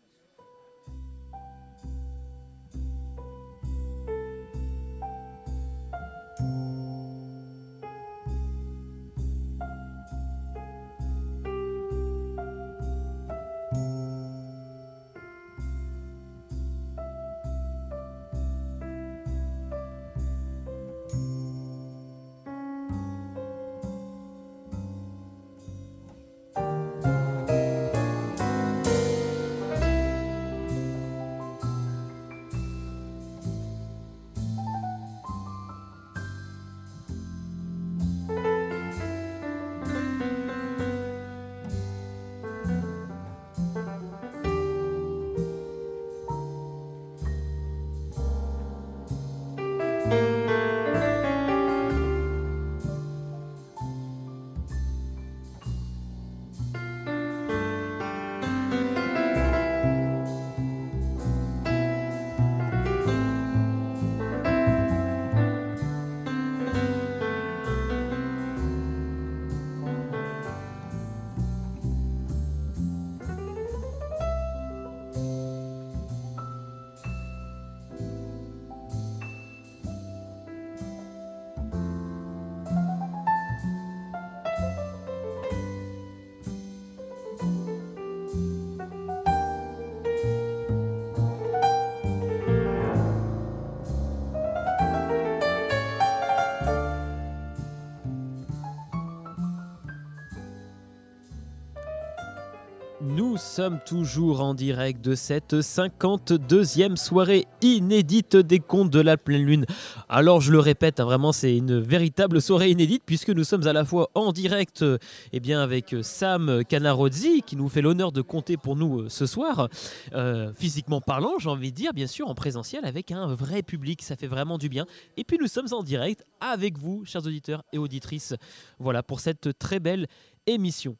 Sommes toujours en direct de cette 52e soirée inédite des contes de la pleine lune. Alors je le répète, hein, vraiment c'est une véritable soirée inédite puisque nous sommes à la fois en direct euh, eh bien, avec Sam Canarozzi qui nous fait l'honneur de compter pour nous euh, ce soir, euh, physiquement parlant j'ai envie de dire, bien sûr en présentiel avec un vrai public, ça fait vraiment du bien. Et puis nous sommes en direct avec vous, chers auditeurs et auditrices, voilà pour cette très belle émission.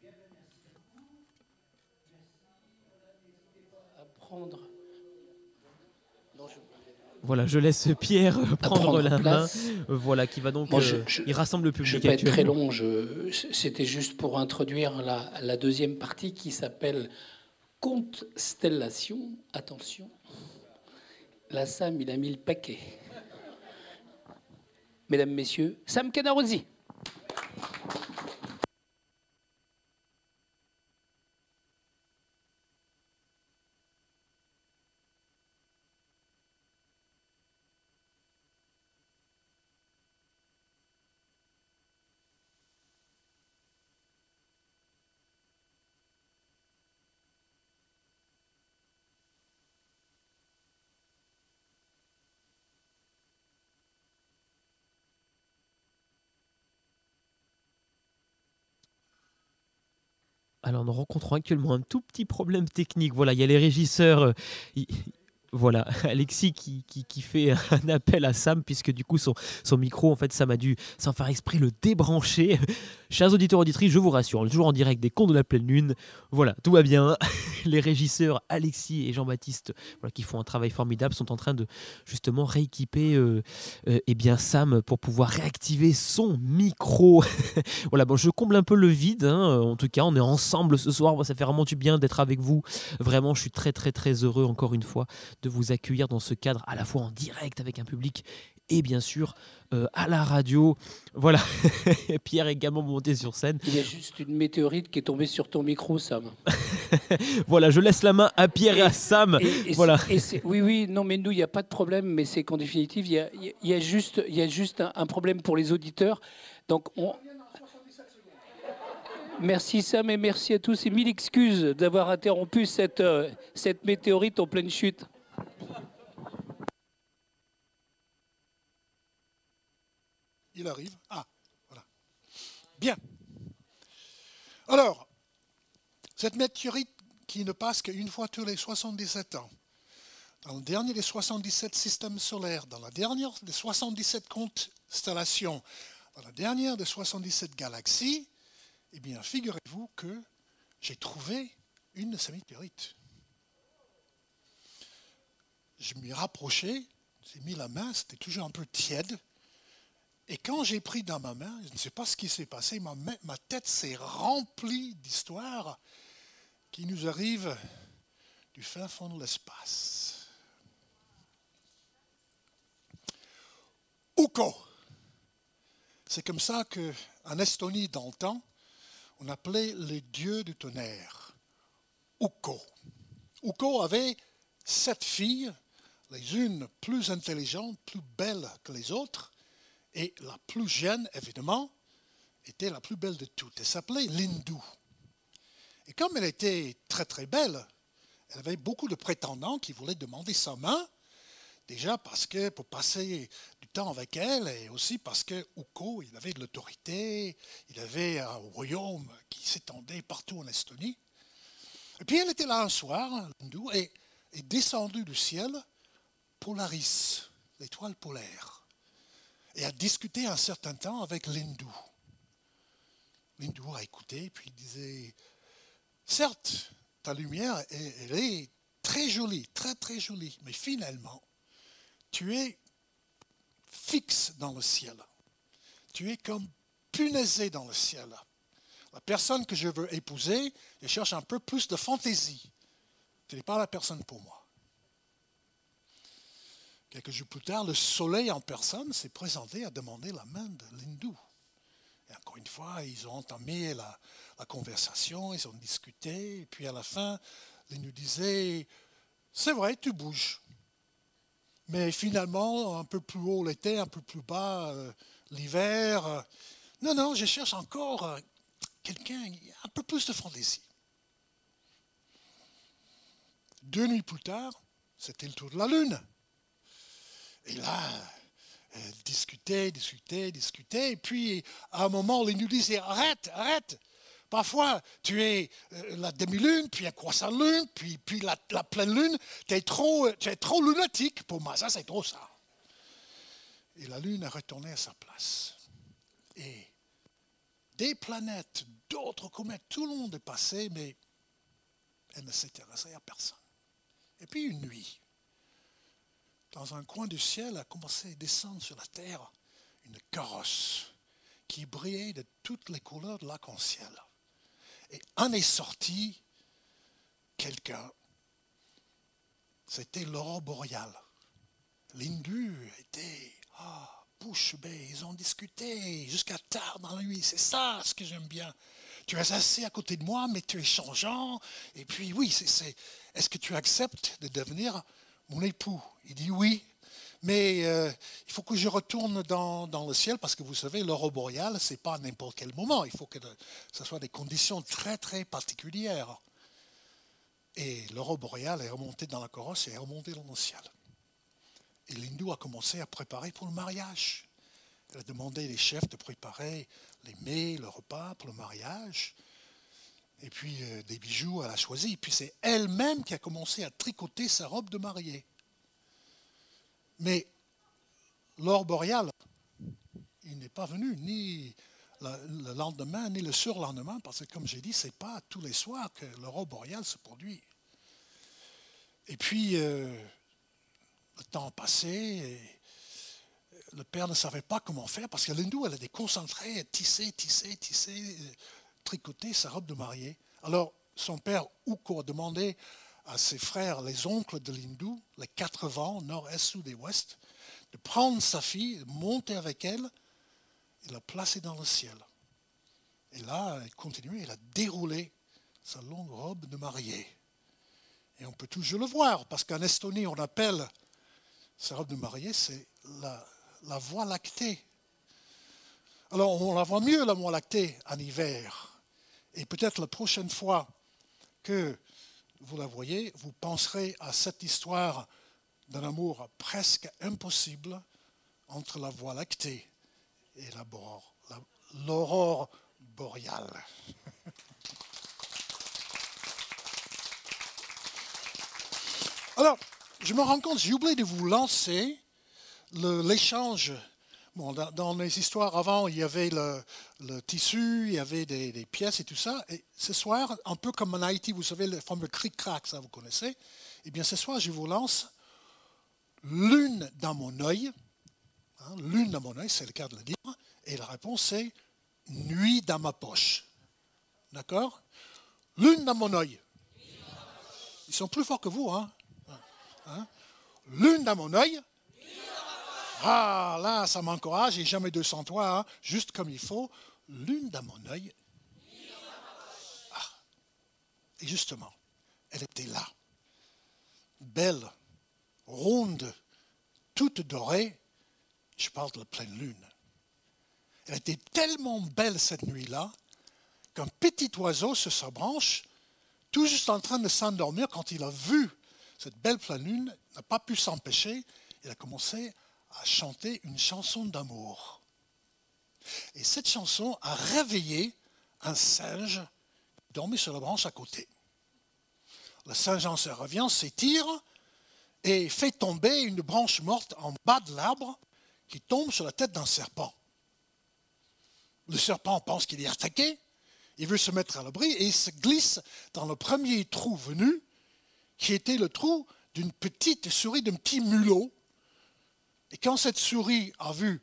Voilà, je laisse Pierre (laughs) prendre, la main. Voilà, qui va donc. Euh, il rassemble le public. Je vais pas être très long. C'était juste pour introduire la, deuxième partie qui s'appelle Constellation. Attention. La Sam, il a mis le paquet. Mesdames, Messieurs, Sam Canarozzi. Alors nous rencontrons actuellement un tout petit problème technique. Voilà, il y a les régisseurs. euh, voilà, (laughs) Alexis qui, qui- fait (laughs) un appel à Sam, puisque du coup son, son micro, en fait, Sam a dû, sans faire exprès, le débrancher. (laughs) Chers auditeurs, auditrices, je vous rassure, est toujours en direct des Contes de la pleine lune. Voilà, tout va bien. (laughs) Les régisseurs Alexis et Jean-Baptiste, qui font un travail formidable, sont en train de justement rééquiper euh, euh, eh bien Sam pour pouvoir réactiver son micro. (laughs) voilà, bon, je comble un peu le vide. hein. En tout cas, on est ensemble ce soir. Ça fait vraiment du bien d'être avec vous. Vraiment, je suis très, très, très heureux, encore une fois, de vous accueillir dans ce cadre, à la fois en direct avec un public et bien sûr euh, à la radio. Voilà, (laughs) Pierre est également monté sur scène. Il y a juste une météorite qui est tombée sur ton micro, Sam. (laughs) Voilà, je laisse la main à Pierre et à Sam. Et- et Voilà. oui, oui, non, mais nous, il n'y a pas de problème, mais c'est qu'en définitive, il y a, y juste, il y a juste un, un problème pour les auditeurs. Donc, on... Merci Sam et merci à tous et mille excuses d'avoir interrompu cette, euh, cette météorite en pleine chute. Il arrive. Ah, voilà. Bien. Alors, cette météorite qui ne passe qu'une fois tous les 77 ans, dans le dernier des 77 systèmes solaires, dans la dernière des 77 constellations, dans la dernière des 77 galaxies, eh bien, figurez-vous que j'ai trouvé une de ces météorites. Je m'y ai rapproché, j'ai mis la main, c'était toujours un peu tiède. Et quand j'ai pris dans ma main, je ne sais pas ce qui s'est passé, ma, tête s'est remplie d'histoires qui nous arrivent du fin fond de l'espace. Uko. C'est comme ça qu'en Estonie, dans le temps, on appelait les dieux du tonnerre. Uko. Uko avait sept filles, les unes plus intelligentes, plus belles que les autres, et la plus jeune, évidemment, était la plus belle de toutes. Elle s'appelait Lindu. Et comme elle était très très belle, elle avait beaucoup de prétendants qui voulaient demander sa main, déjà parce que pour passer du temps avec elle, et aussi parce que Uko, il avait de l'autorité, il avait un royaume qui s'étendait partout en Estonie. Et puis elle était là un soir, Lindu, et est descendue du ciel Polaris, l'étoile polaire et a discuté un certain temps avec l'hindou. L'hindou a écouté, puis il disait, certes, ta lumière, elle, elle est très jolie, très très jolie, mais finalement, tu es fixe dans le ciel. Tu es comme punaisé dans le ciel. La personne que je veux épouser, je cherche un peu plus de fantaisie. Tu n'es pas la personne pour moi. Quelques jours plus tard, le soleil en personne s'est présenté à demander la main de l'hindou. Et encore une fois, ils ont entamé la, conversation, ils ont discuté, et puis à la fin, l'hindou disait, c'est vrai, tu bouges. Mais finalement, un peu plus haut l'été, un peu plus bas euh, l'hiver. euh, non, non, je cherche encore euh, quelqu'un, un peu plus de fantaisie. Deux nuits plus tard, c'était le tour de la Lune. Et là, elle discutait, discutait, discutait. Et puis, à un moment, les nous disait Arrête, arrête. Parfois, tu es euh, la demi-lune, puis un croissant lune, puis, la, la pleine lune. Tu es, trop, euh, tu es trop lunatique pour moi. Ça, c'est trop ça. Et la lune a retourné à sa place. Et des planètes, d'autres comètes, tout le monde est passé, mais elle ne s'intéressait à personne. Et puis une nuit, dans un coin du ciel, a commencé à descendre sur la terre une carrosse qui brillait de toutes les couleurs de l'arc-en-ciel. Et en est sorti quelqu'un. C'était l'aurore boréale. L'indu était ah, bouche bée. Ils ont discuté jusqu'à tard dans la nuit. C'est ça ce que j'aime bien. Tu es assis à côté de moi, mais tu es changeant. Et puis, oui, c'est, est-ce que tu acceptes de devenir mon époux Il dit oui, mais euh, il faut que je retourne dans, le ciel parce que vous savez, l'aurore boréale, ce n'est pas n'importe quel moment. Il faut que ce soit des conditions très, très particulières. Et l'aurore boréale est remontée dans la corosse et est remontée dans le ciel. Et l'hindou a commencé à préparer pour le mariage. Elle a demandé les chefs de préparer les mets, le repas pour le mariage. Et puis euh, des bijoux, elle a choisi. Et puis c'est elle-même qui a commencé à tricoter sa robe de mariée. Mais l'or boréal, il n'est pas venu ni le lendemain ni le surlendemain, parce que comme j'ai dit, ce n'est pas tous les soirs que l'aurore boréale se produit. Et puis, euh, le temps et le père ne savait pas comment faire, parce que l'hindou, elle a déconcentré, tissé, tissé, tissé, tricoté sa robe de mariée. Alors, son père, Ouko, a demandé à ses frères, les oncles de l'hindou, les quatre vents, nord, est, sud et ouest, de prendre sa fille, de monter avec elle et la placer dans le ciel. Et là, elle continue, elle a déroulé sa longue robe de mariée. Et on peut toujours le voir, parce qu'en Estonie, on appelle sa robe de mariée, c'est la, la voie lactée. Alors, on la voit mieux, la voie lactée, en hiver. Et peut-être la prochaine fois que vous la voyez, vous penserez à cette histoire d'un amour presque impossible entre la Voie lactée et l'aurore boréale. (laughs) Alors, je me rends compte, j'ai oublié de vous lancer l'échange dans, les histoires avant, il y avait le, tissu, il y avait des, pièces et tout ça. Et ce soir, un peu comme en Haïti, vous savez, le fameux cric-crac, ça vous connaissez. Eh bien, ce soir, je vous lance lune dans mon œil. Hein, lune dans mon œil, c'est le cas de le dire. Et la réponse, c'est nuit dans ma poche. D'accord? Lune dans mon œil. Ils sont plus forts que vous, hein, hein? Lune dans mon œil. Ah, là, ça m'encourage, j'ai jamais 200 toi, hein, juste comme il faut. Lune dans mon œil. Ah. Et justement, elle était là. Belle, ronde, toute dorée. Je parle de la pleine lune. Elle était tellement belle cette nuit-là qu'un petit oiseau sur sa branche, tout juste en train de s'endormir, quand il a vu cette belle pleine lune, n'a pas pu s'empêcher. Il a commencé a chanté une chanson d'amour. Et cette chanson a réveillé un singe dormi sur la branche à côté. Le singe en se revient, s'étire et fait tomber une branche morte en bas de l'arbre qui tombe sur la tête d'un serpent. Le serpent pense qu'il est attaqué, il veut se mettre à l'abri et il se glisse dans le premier trou venu, qui était le trou d'une petite souris, d'un petit mulot et quand cette souris a vu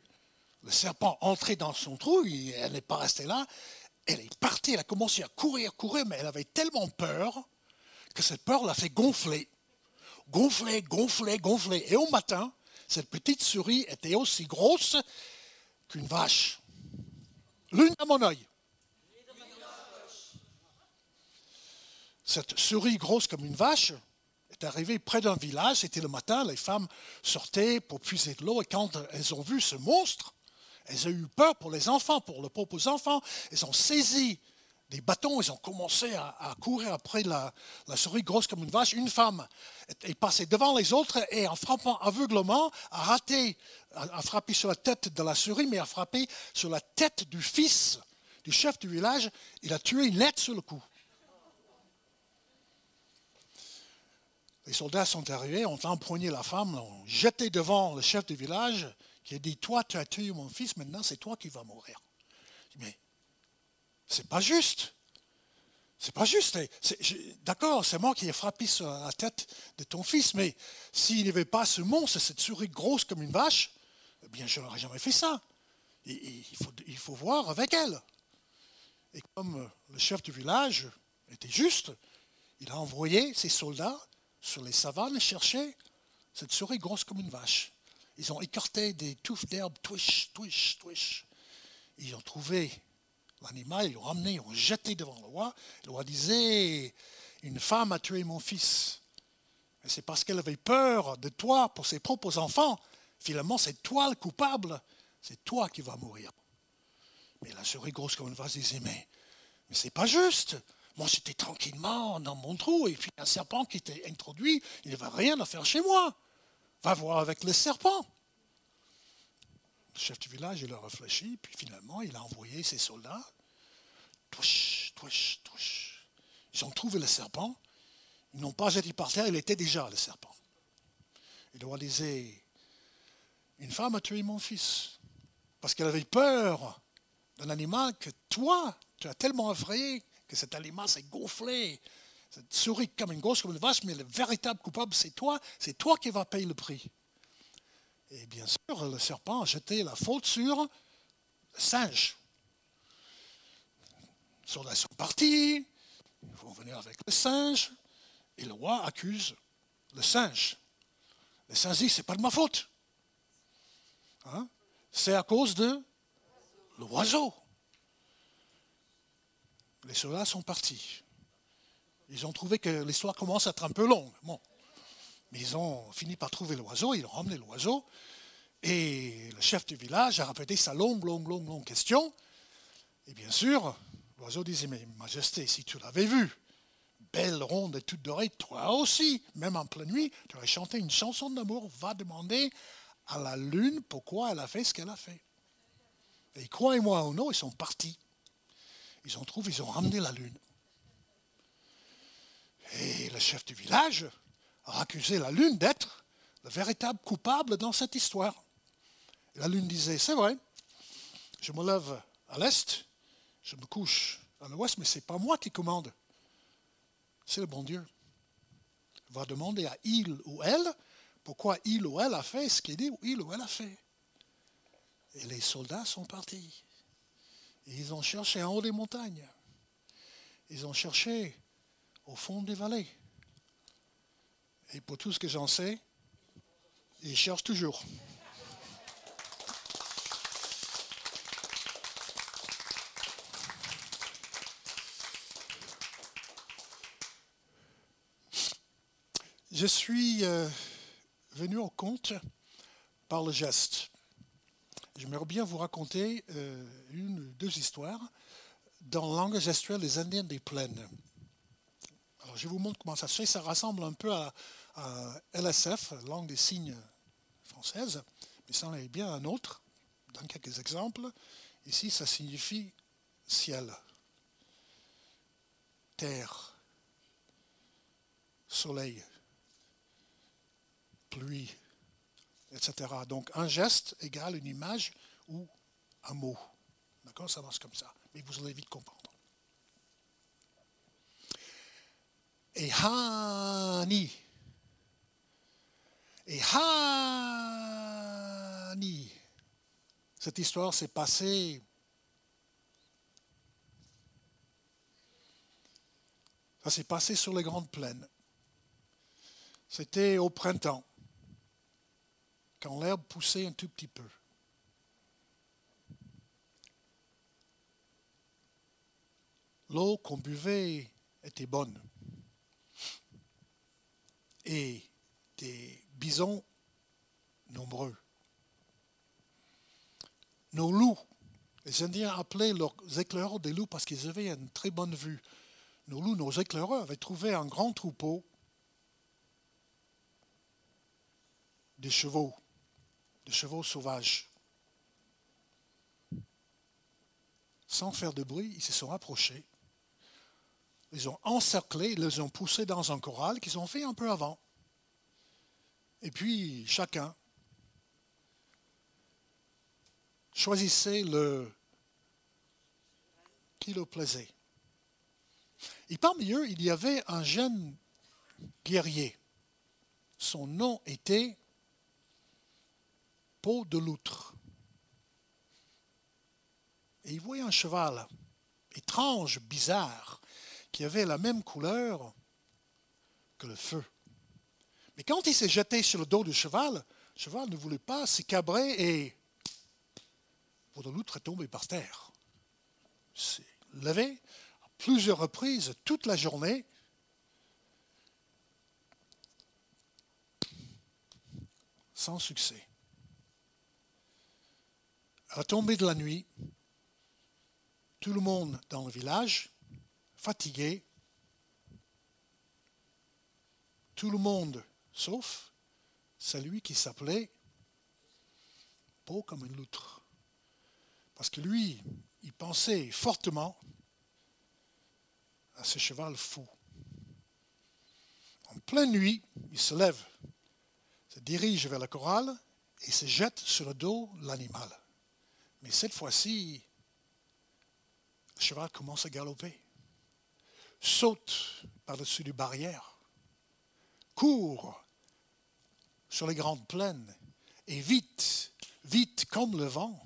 le serpent entrer dans son trou, elle n'est pas restée là, elle est partie, elle a commencé à courir, courir, mais elle avait tellement peur que cette peur l'a fait gonfler. Gonfler, gonfler, gonfler. Et au matin, cette petite souris était aussi grosse qu'une vache. L'une à mon œil. Cette souris grosse comme une vache est arrivé près d'un village, c'était le matin, les femmes sortaient pour puiser de l'eau, et quand elles ont vu ce monstre, elles ont eu peur pour les enfants, pour leurs propres enfants, elles ont saisi des bâtons, elles ont commencé à, courir après la, souris grosse comme une vache. Une femme est passée devant les autres et en frappant aveuglement, a raté, a, frappé sur la tête de la souris, mais a frappé sur la tête du fils du chef du village. Il a tué lettre sur le coup. Les soldats sont arrivés, ont empoigné la femme, l'ont jeté devant le chef du village, qui a dit Toi, tu as tué mon fils, maintenant c'est toi qui vas mourir. Mais c'est pas juste. C'est pas juste. D'accord, c'est moi qui ai frappé sur la tête de ton fils, mais s'il n'y avait pas ce monstre, cette souris grosse comme une vache, eh bien, je n'aurais jamais fait ça. il faut voir avec elle. Et comme le chef du village était juste, il a envoyé ses soldats sur les savanes chercher cette souris grosse comme une vache. ils ont écarté des touffes d'herbe, twish, twish, twish. Ils ont trouvé l'animal, ils l'ont ramené, ils l'ont jeté devant le roi. Le roi disait, une femme a tué mon fils. C'est parce qu'elle avait peur de toi pour ses propres enfants. Finalement, c'est toi le coupable. C'est toi qui vas mourir. Mais la souris grosse comme une vase disait, mais, mais c'est pas juste. Moi, j'étais tranquillement dans mon trou, et puis un serpent qui était introduit, il ne va rien à faire chez moi. Va voir avec le serpent. Le chef du village, il a réfléchi, puis finalement, il a envoyé ses soldats. Touche, touche, touche. Ils ont trouvé le serpent. Ils n'ont pas jeté par terre, il était déjà le serpent. Il doit disait, une femme a tué mon fils parce qu'elle avait peur d'un animal que toi, tu as tellement effrayé que cet animal s'est gonflé. Cette souris comme une gosse, comme une vache, mais le véritable coupable, c'est toi. C'est toi qui vas payer le prix. Et bien sûr, le serpent a jeté la faute sur le singe. Les soldats sont partis, ils vont venir avec le singe, et le roi accuse le singe. Le singe dit, c'est pas de ma faute. Hein? C'est à cause de l'oiseau. Les soldats sont partis. Ils ont trouvé que l'histoire commence à être un peu longue. Mais ils ont fini par trouver l'oiseau, ils ont ramené l'oiseau. Et le chef du village a répété sa longue, longue, longue, longue question. Et bien sûr, l'oiseau disait, mais Majesté, si tu l'avais vu, belle, ronde et toute dorée, toi aussi, même en pleine nuit, tu aurais chanté une chanson d'amour, va demander à la lune pourquoi elle a fait ce qu'elle a fait. Et croyez-moi ou non, ils sont partis. Ils ont trouvé, ils ont ramené la lune. Et le chef du village a accusé la lune d'être le véritable coupable dans cette histoire. La lune disait, c'est vrai, je me lève à l'est, je me couche à l'ouest, mais ce n'est pas moi qui commande. C'est le bon Dieu. Il va demander à il ou elle pourquoi il ou elle a fait ce qu'il dit il ou elle a fait. Et les soldats sont partis. Ils ont cherché en haut des montagnes. Ils ont cherché au fond des vallées. Et pour tout ce que j'en sais, ils cherchent toujours. Je suis euh, venu au compte par le geste. J'aimerais bien vous raconter euh, une ou deux histoires dans la langue gestuelle des Indiens des plaines. Alors, je vous montre comment ça se fait. Ça ressemble un peu à, LSF, langue des signes française, mais ça en est bien un autre. Dans quelques exemples, ici, ça signifie ciel, terre, soleil, pluie, etc. Donc un geste égale une image ou un mot. D'accord? Ça marche comme ça. Mais vous allez vite comprendre. Et Hani. Et Hani. Cette histoire s'est passée Ça s'est passé sur les grandes plaines. C'était au printemps l'herbe poussait un tout petit peu. L'eau qu'on buvait était bonne. Et des bisons nombreux. Nos loups, les Indiens appelaient leurs éclaireurs des loups parce qu'ils avaient une très bonne vue. Nos loups, nos éclaireurs, avaient trouvé un grand troupeau de chevaux de chevaux sauvages. Sans faire de bruit, ils se sont approchés. Ils ont encerclé, ils les ont poussés dans un corral qu'ils ont fait un peu avant. Et puis, chacun choisissait le qui le plaisait. Et parmi eux, il y avait un jeune guerrier. Son nom était de loutre. Et il voyait un cheval étrange, bizarre, qui avait la même couleur que le feu. Mais quand il s'est jeté sur le dos du cheval, Le cheval ne voulait pas se cabrer et pour loutre est tombé par terre. s'est levé à plusieurs reprises toute la journée. Sans succès. À la tombée de la nuit, tout le monde dans le village, fatigué, tout le monde sauf celui qui s'appelait Beau comme une loutre. Parce que lui, il pensait fortement à ce cheval fou. En pleine nuit, il se lève, se dirige vers la chorale et se jette sur le dos l'animal. Mais cette fois-ci, le cheval commence à galoper, saute par-dessus les barrières, court sur les grandes plaines et vite, vite comme le vent,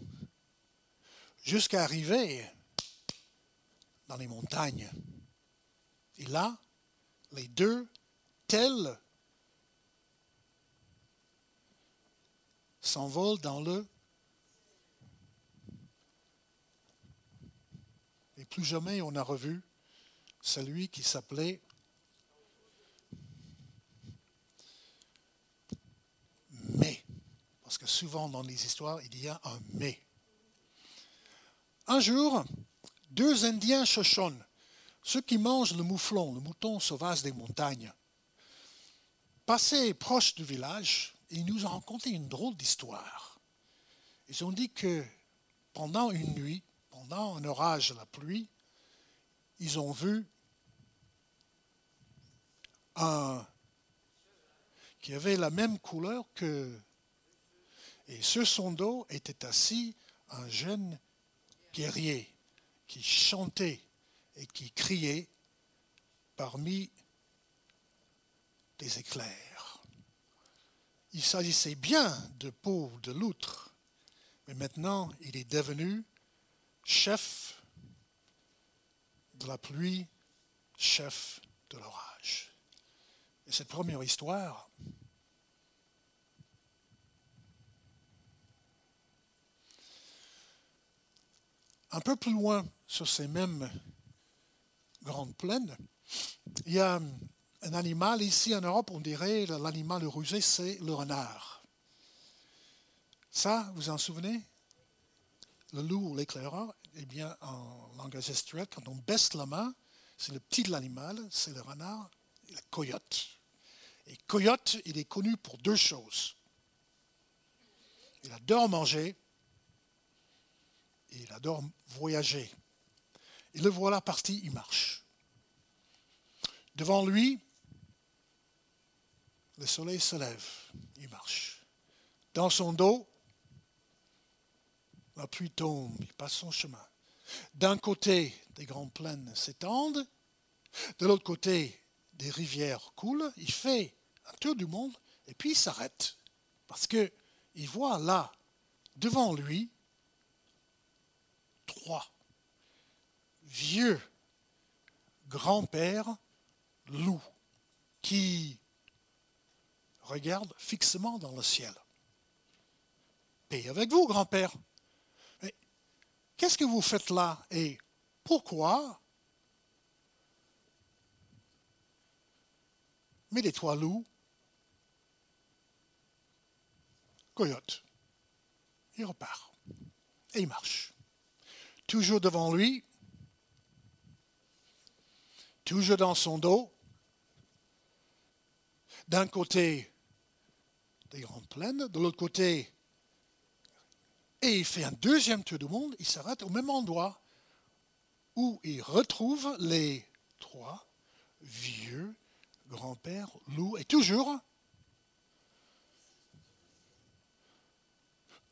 jusqu'à arriver dans les montagnes. Et là, les deux, tels, s'envolent dans le Et plus jamais on a revu celui qui s'appelait mais. Parce que souvent dans les histoires, il y a un mais. Un jour, deux Indiens Shoshone, ceux qui mangent le mouflon, le mouton sauvage des montagnes, passaient proche du village et ils nous ont raconté une drôle d'histoire. Ils ont dit que pendant une nuit, un orage, la pluie, ils ont vu un qui avait la même couleur que... Et sur son dos était assis un jeune guerrier qui chantait et qui criait parmi des éclairs. Il s'agissait bien de peau de loutre, mais maintenant il est devenu chef de la pluie, chef de l'orage. Et cette première histoire, un peu plus loin sur ces mêmes grandes plaines, il y a un animal, ici en Europe, on dirait l'animal rusé, c'est le renard. Ça, vous en souvenez? Le loup ou l'éclaireur, eh bien, en langage gestuel, quand on baisse la main, c'est le petit de l'animal, c'est le renard le coyote. Et coyote, il est connu pour deux choses. Il adore manger et il adore voyager. Et le voilà parti, il marche. Devant lui, le soleil se lève, il marche. Dans son dos, la pluie tombe, il passe son chemin. D'un côté, des grandes plaines s'étendent, de l'autre côté, des rivières coulent, il fait un tour du monde et puis il s'arrête parce qu'il voit là, devant lui, trois vieux grands-pères loups qui regardent fixement dans le ciel. Paix avec vous, grand-père. Qu'est-ce que vous faites là et pourquoi? Mais les trois loups, coyote, il repart. Et il marche. Toujours devant lui, toujours dans son dos, d'un côté des grandes plaines, de l'autre côté et il fait un deuxième tour du monde, il s'arrête au même endroit où il retrouve les trois vieux grands-pères loups. Et toujours,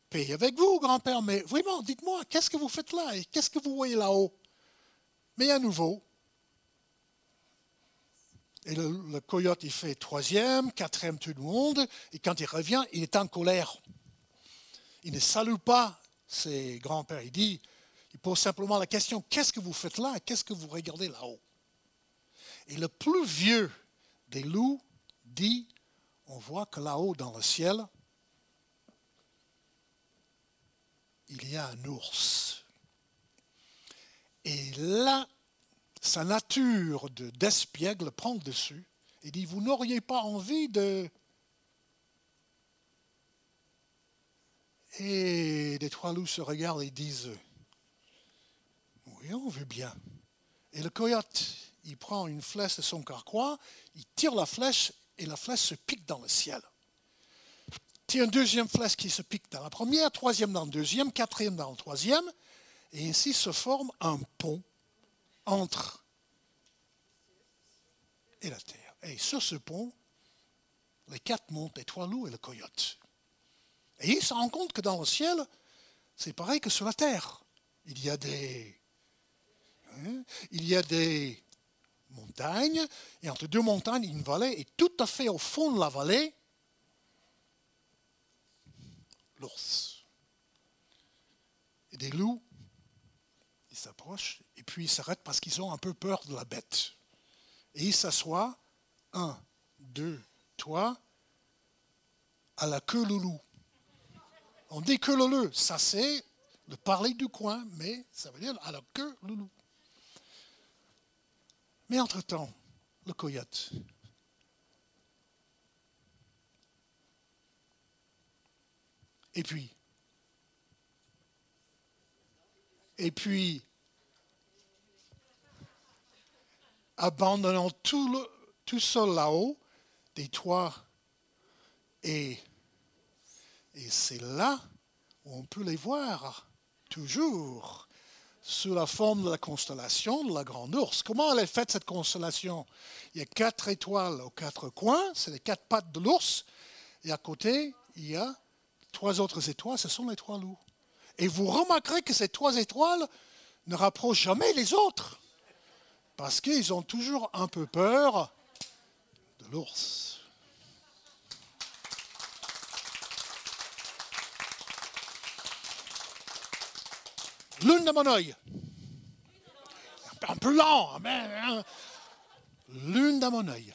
paix avec vous, grand-père, mais vraiment, dites-moi, qu'est-ce que vous faites là et qu'est-ce que vous voyez là-haut? Mais à nouveau, et le, le, coyote, il fait troisième, quatrième tour du monde, et quand il revient, il est en colère. Il ne salue pas ses grands-pères. Il dit, il pose simplement la question, qu'est-ce que vous faites là? Qu'est-ce que vous regardez là-haut? Et le plus vieux des loups dit, on voit que là-haut dans le ciel, il y a un ours. Et là, sa nature d'espiègle prend le dessus et dit, vous n'auriez pas envie de Et les trois loups se regardent et disent, oui, on veut bien. Et le coyote, il prend une flèche de son carquois, il tire la flèche et la flèche se pique dans le ciel. Tire une deuxième flèche qui se pique dans la première, troisième dans le deuxième, quatrième dans le troisième, et ainsi se forme un pont entre et la terre. Et sur ce pont, les quatre montent, les trois loups et le coyote. Et ils se rendent compte que dans le ciel, c'est pareil que sur la terre. Il y a des, hein, il y a des montagnes, et entre deux montagnes, une vallée, et tout à fait au fond de la vallée, l'ours. Et des loups, ils s'approchent, et puis ils s'arrêtent parce qu'ils ont un peu peur de la bête. Et ils s'assoient, un, deux, trois, à la queue loulou. On dit que loulou, ça c'est le parler du coin, mais ça veut dire la queue loulou. Mais entre-temps, le coyote. Et puis, et puis, abandonnant tout, le, tout seul là-haut, des toits, et, et c'est là où on peut les voir, toujours sous la forme de la constellation de la Grande Ourse. Comment elle est faite cette constellation? Il y a quatre étoiles aux quatre coins, c'est les quatre pattes de l'ours, et à côté, il y a trois autres étoiles, ce sont les trois loups. Et vous remarquerez que ces trois étoiles ne rapprochent jamais les autres, parce qu'ils ont toujours un peu peur de l'ours. Lune de mon œil. Un peu lent, mais hein. lune dans mon œil.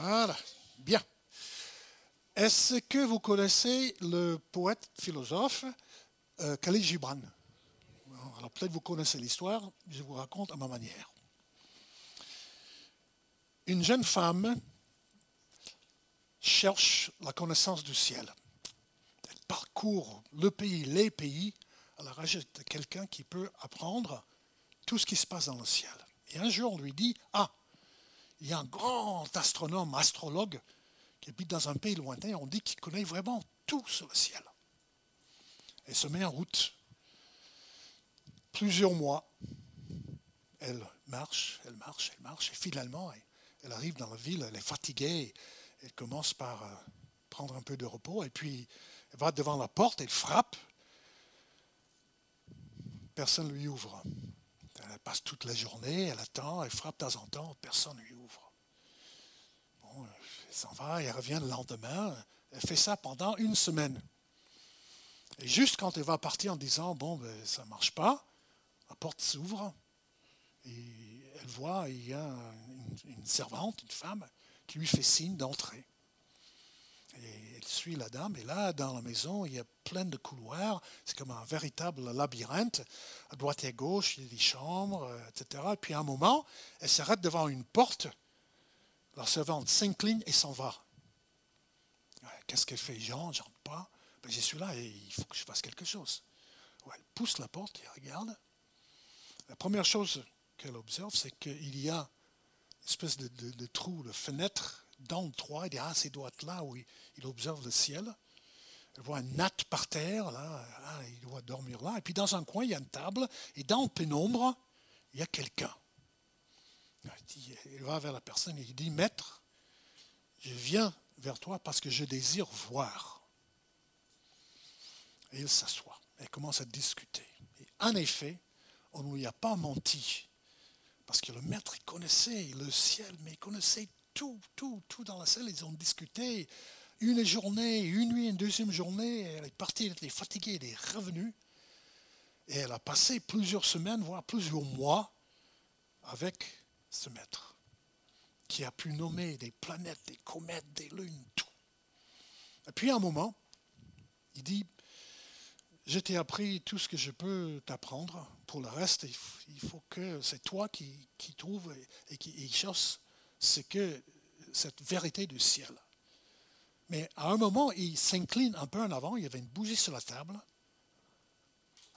Voilà, bien. Est-ce que vous connaissez le poète philosophe euh, Khalil Gibran? Alors peut-être vous connaissez l'histoire, je vous raconte à ma manière. Une jeune femme cherche la connaissance du ciel. Elle parcourt le pays, les pays, la recherche de quelqu'un qui peut apprendre tout ce qui se passe dans le ciel. Et un jour, on lui dit, ah, il y a un grand astronome, astrologue, qui habite dans un pays lointain, on dit qu'il connaît vraiment tout sur le ciel. Elle se met en route. Plusieurs mois, elle marche, elle marche, elle marche, et finalement, elle arrive dans la ville, elle est fatiguée, elle commence par euh, prendre un peu de repos, et puis elle va devant la porte, elle frappe, personne ne lui ouvre. Elle passe toute la journée, elle attend, elle frappe de temps en temps, personne ne lui ouvre. Bon, elle s'en va, elle revient le lendemain. Elle fait ça pendant une semaine. Et juste quand elle va partir en disant, bon, ben, ça ne marche pas, la porte s'ouvre et elle voit, il y a une servante, une femme, qui lui fait signe d'entrer. Elle suit la dame, et là, dans la maison, il y a plein de couloirs, c'est comme un véritable labyrinthe. À droite et à gauche, il y a des chambres, euh, etc. Et puis à un moment, elle s'arrête devant une porte, la servante s'incline et s'en va. Qu'est-ce qu'elle fait Jean, j'entre pas. Ben, je suis là et il faut que je fasse quelque chose. elle pousse la porte et regarde. La première chose qu'elle observe, c'est qu'il y a une espèce de, trou, de fenêtre dans le toit, il dit, ah, c'est doit être là où il, observe le ciel. Il voit un natte par terre, là, il doit dormir là. Et puis dans un coin, il y a une table, et dans le pénombre, il y a quelqu'un. Il va vers la personne et il dit, Maître, je viens vers toi parce que je désire voir. Et il s'assoit et commence à discuter. Et en effet, on ne lui a pas menti. Parce que le maître, il connaissait le ciel, mais il connaissait tout, tout, tout dans la salle. Ils ont discuté une journée, une nuit, une deuxième journée. Elle est partie, elle était fatiguée, elle est revenue. Et elle a passé plusieurs semaines, voire plusieurs mois avec ce maître qui a pu nommer des planètes, des comètes, des lunes, tout. Et puis à un moment, il dit, je t'ai appris tout ce que je peux t'apprendre. Pour le reste, il faut que c'est toi qui, trouves et, qui que cette vérité du ciel. Mais à un moment, il s'incline un peu en avant, il y avait une bougie sur la table,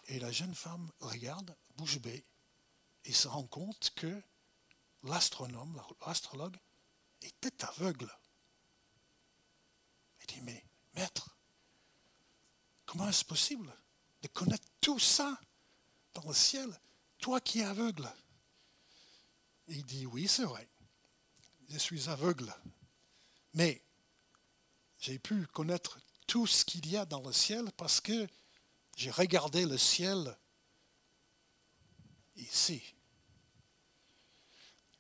et la jeune femme regarde, bouge bée, et se rend compte que l'astronome, l'astrologue, était aveugle. Il dit, mais maître, comment est-ce possible de connaître tout ça dans le ciel, toi qui es aveugle? Il dit, oui, c'est vrai, je suis aveugle, mais j'ai pu connaître tout ce qu'il y a dans le ciel parce que j'ai regardé le ciel ici.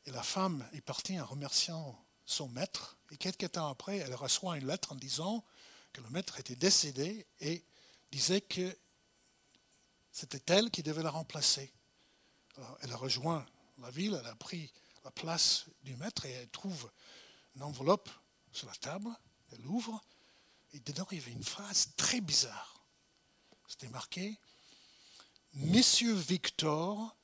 Et la femme est partie en remerciant son maître. Et quelques temps après, elle reçoit une lettre en disant que le maître était décédé et disait que c'était elle qui devait la remplacer. elle a rejoint la ville, elle a pris la place du maître et elle trouve une enveloppe sur la table. Elle ouvre et dedans il y avait une phrase très bizarre. C'était marqué Monsieur Victor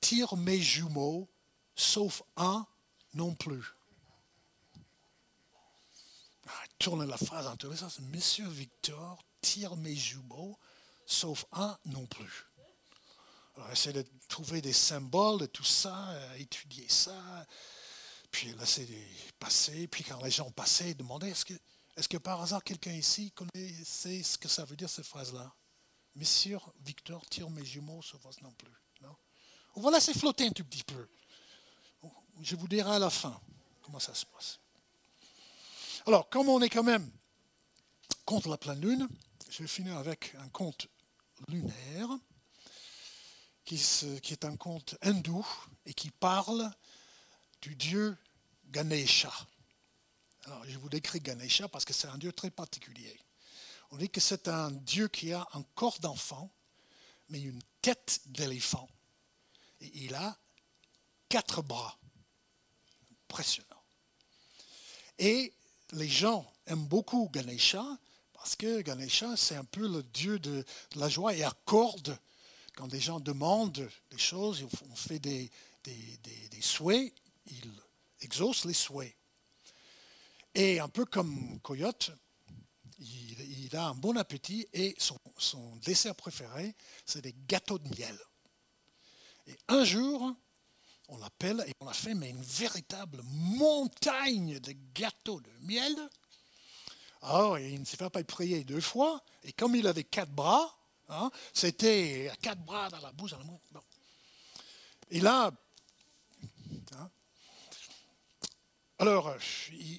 tire mes jumeaux, sauf un non plus. Ah, tourne la phrase en tous les sens. Monsieur Victor tire mes jumeaux, sauf un non plus. Alors, essayer de trouver des symboles de tout ça, euh, étudier ça. Puis laisser passer. Puis quand les gens passaient, est-ce que, est-ce que par hasard quelqu'un ici connaissait ce que ça veut dire cette phrase-là? Monsieur Victor tire mes jumeaux, sauf un non? Plus. Va laisser flotter un tout petit peu. Je vous dirai à la fin comment ça se passe. Alors, comme on est quand même contre la pleine lune, je vais finir avec un conte lunaire, qui, est un conte hindou et qui parle du dieu Ganesha. Alors, je vous décris Ganesha parce que c'est un dieu très particulier. On dit que c'est un dieu qui a un corps d'enfant, mais une tête d'éléphant. Et il a quatre bras. Impressionnant. Et les gens aiment beaucoup Ganesha parce que Ganesha, c'est un peu le dieu de, la joie et accorde quand des gens demandent des choses, on fait des, des, souhaits, il exauce les souhaits. Et un peu comme Coyote, il, a un bon appétit et son, dessert préféré, c'est des gâteaux de miel. Et un jour, on l'appelle et on a fait mais une véritable montagne de gâteaux de miel. Alors, il ne s'est pas prier deux fois, et comme il avait quatre bras, hein, c'était quatre bras dans la bouche. Et là, hein, alors,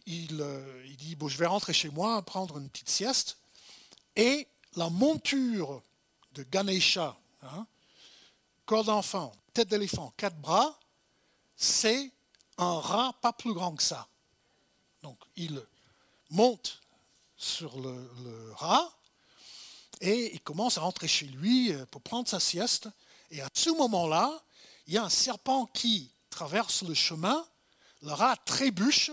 il, euh, il, dit, bon, je vais rentrer chez moi, prendre une petite sieste, et la monture de Ganesha, hein, corps d'enfant, tête d'éléphant, quatre bras, c'est un rat pas plus grand que ça. Donc il monte sur le, rat et il commence à rentrer chez lui euh, pour prendre sa sieste. Et à ce moment-là, il y a un serpent qui traverse le chemin, le rat trébuche,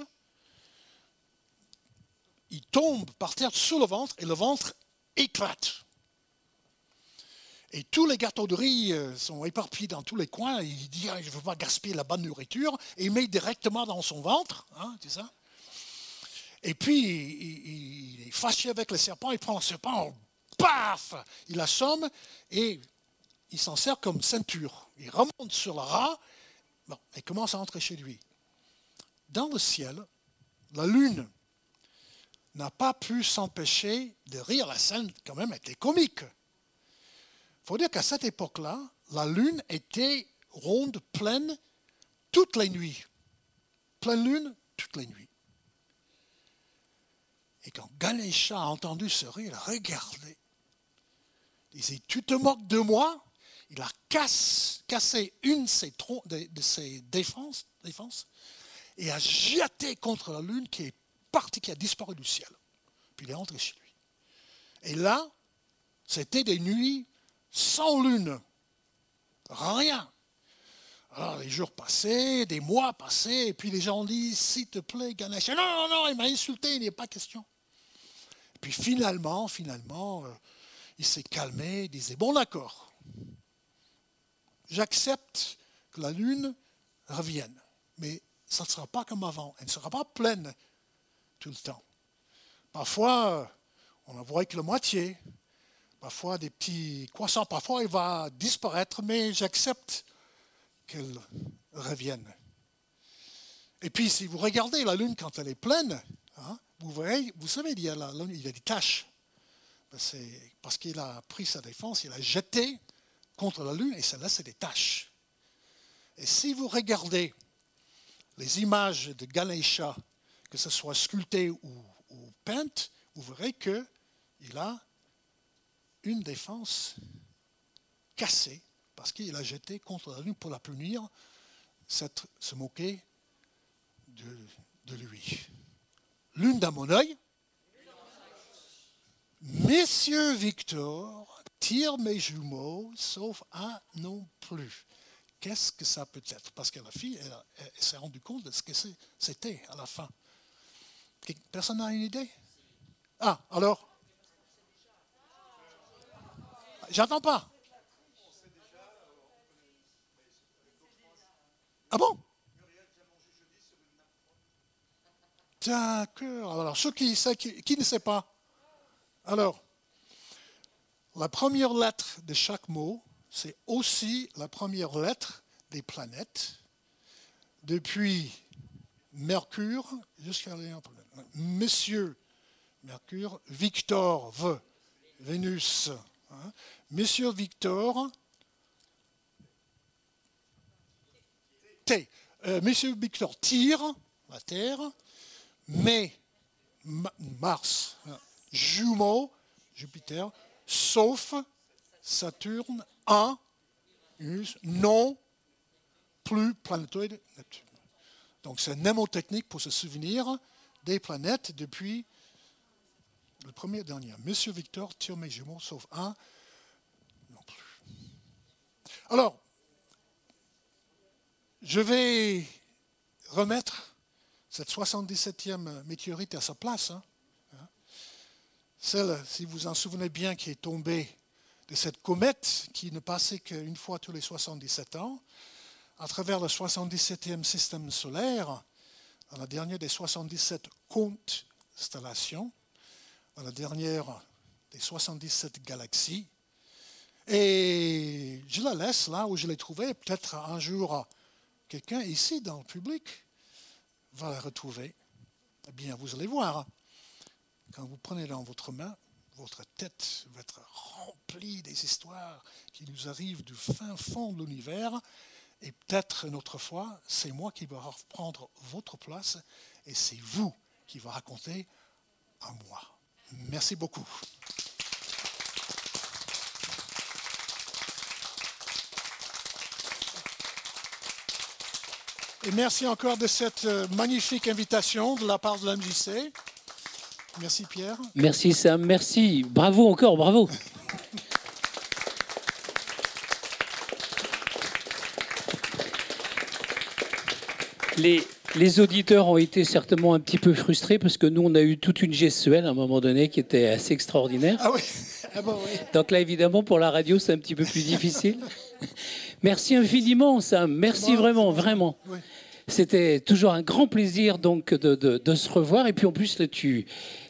il tombe par terre sous le ventre et le ventre éclate. Et tous les gâteaux de riz euh, sont éparpillés dans tous les coins. Il dit ah, Je ne veux pas gaspiller la bonne nourriture. Et il met directement dans son ventre. Hein, et puis, il, est fâché avec le serpent. Il prend le serpent, paf Il assomme et il s'en sert comme ceinture. Il remonte sur le rat et commence à entrer chez lui. Dans le ciel, la lune n'a pas pu s'empêcher de rire. La scène, quand même, était comique. Il faut dire qu'à cette époque-là, la lune était ronde, pleine, toutes les nuits. Pleine lune, toutes les nuits. Et quand Ganesha a entendu ce rire, il a regardé. Il disait, tu te moques de moi? Il a cassé une de ses défenses et a jeté contre la lune qui est partie, qui a disparu du ciel. Puis il est rentré chez lui. Et là, c'était des nuits sans lune. Rien. Alors les jours passaient, des mois passaient, et puis les gens disent, s'il te plaît, Ganesh. Non, non, non, il m'a insulté, il n'y a pas question. Puis finalement, finalement, euh, il s'est calmé, il disait, bon d'accord, j'accepte que la Lune revienne, mais ça ne sera pas comme avant, elle ne sera pas pleine tout le temps. Parfois, on n'en voit que la moitié, parfois des petits croissants, parfois il va disparaître, mais j'accepte qu'elle revienne. Et puis, si vous regardez la Lune quand elle est pleine, hein, vous verrez, vous savez, il y a, la, il y a des taches. Ben, c'est parce qu'il a pris sa défense, il a jeté contre la Lune et ça laisse des taches. Et si vous regardez les images de Ganesha, que ce soit sculptées ou, peintes, vous verrez qu'il a une défense cassée parce qu'il a jeté contre la Lune pour la punir, se moquer de, de lui. Lune dans mon œil. Messieurs Victor, tire mes jumeaux, sauf un non plus. Qu'est-ce que ça peut être? Parce que la fille, elle, s'est rendue compte de ce que c'était à la fin. Personne n'a une idée? Ah, alors? J'attends pas. Ah bon? D'accord. Alors, ceux qui, qui, qui ne sait pas Alors, la première lettre de chaque mot, c'est aussi la première lettre des planètes, depuis Mercure jusqu'à Monsieur Mercure, Victor, V, Vénus. Hein. Monsieur Victor, T. Euh, Monsieur Victor tire la Terre, mais Mars, hein, jumeau, Jupiter, sauf Saturne, un, non plus planétoïde Neptune. Donc c'est mnémotechnique pour se souvenir des planètes depuis le premier dernier. Monsieur Victor tire mes jumeaux, sauf un, non plus. Alors, je vais remettre cette 77e météorite à sa place. Hein. Celle, si vous en souvenez bien, qui est tombée de cette comète qui ne passait qu'une fois tous les 77 ans, à travers le 77e système solaire, dans la dernière des 77 constellations, dans la dernière des 77 galaxies. Et je la laisse là où je l'ai trouvée. Peut-être un jour, quelqu'un ici dans le public va la retrouver, eh bien, vous allez voir, quand vous prenez dans votre main, votre tête va être remplie des histoires qui nous arrivent du fin fond de l'univers. Et peut-être une autre fois, c'est moi qui vais reprendre votre place et c'est vous qui va raconter à moi. Merci beaucoup. Et merci encore de cette euh, magnifique invitation de la part de l'MJC. Merci Pierre. Merci Sam, merci. Bravo encore, bravo. Les, les, auditeurs ont été certainement un petit peu frustrés parce que nous, on a eu toute une gestuelle à un moment donné qui était assez extraordinaire. Ah oui, (laughs) ah oui. Donc là, évidemment, pour la radio, c'est un petit peu plus difficile. (laughs) Merci infiniment, Sam. Merci vraiment, vraiment. Oui. C'était toujours un grand plaisir donc de, se revoir. Et puis en plus, là, tu,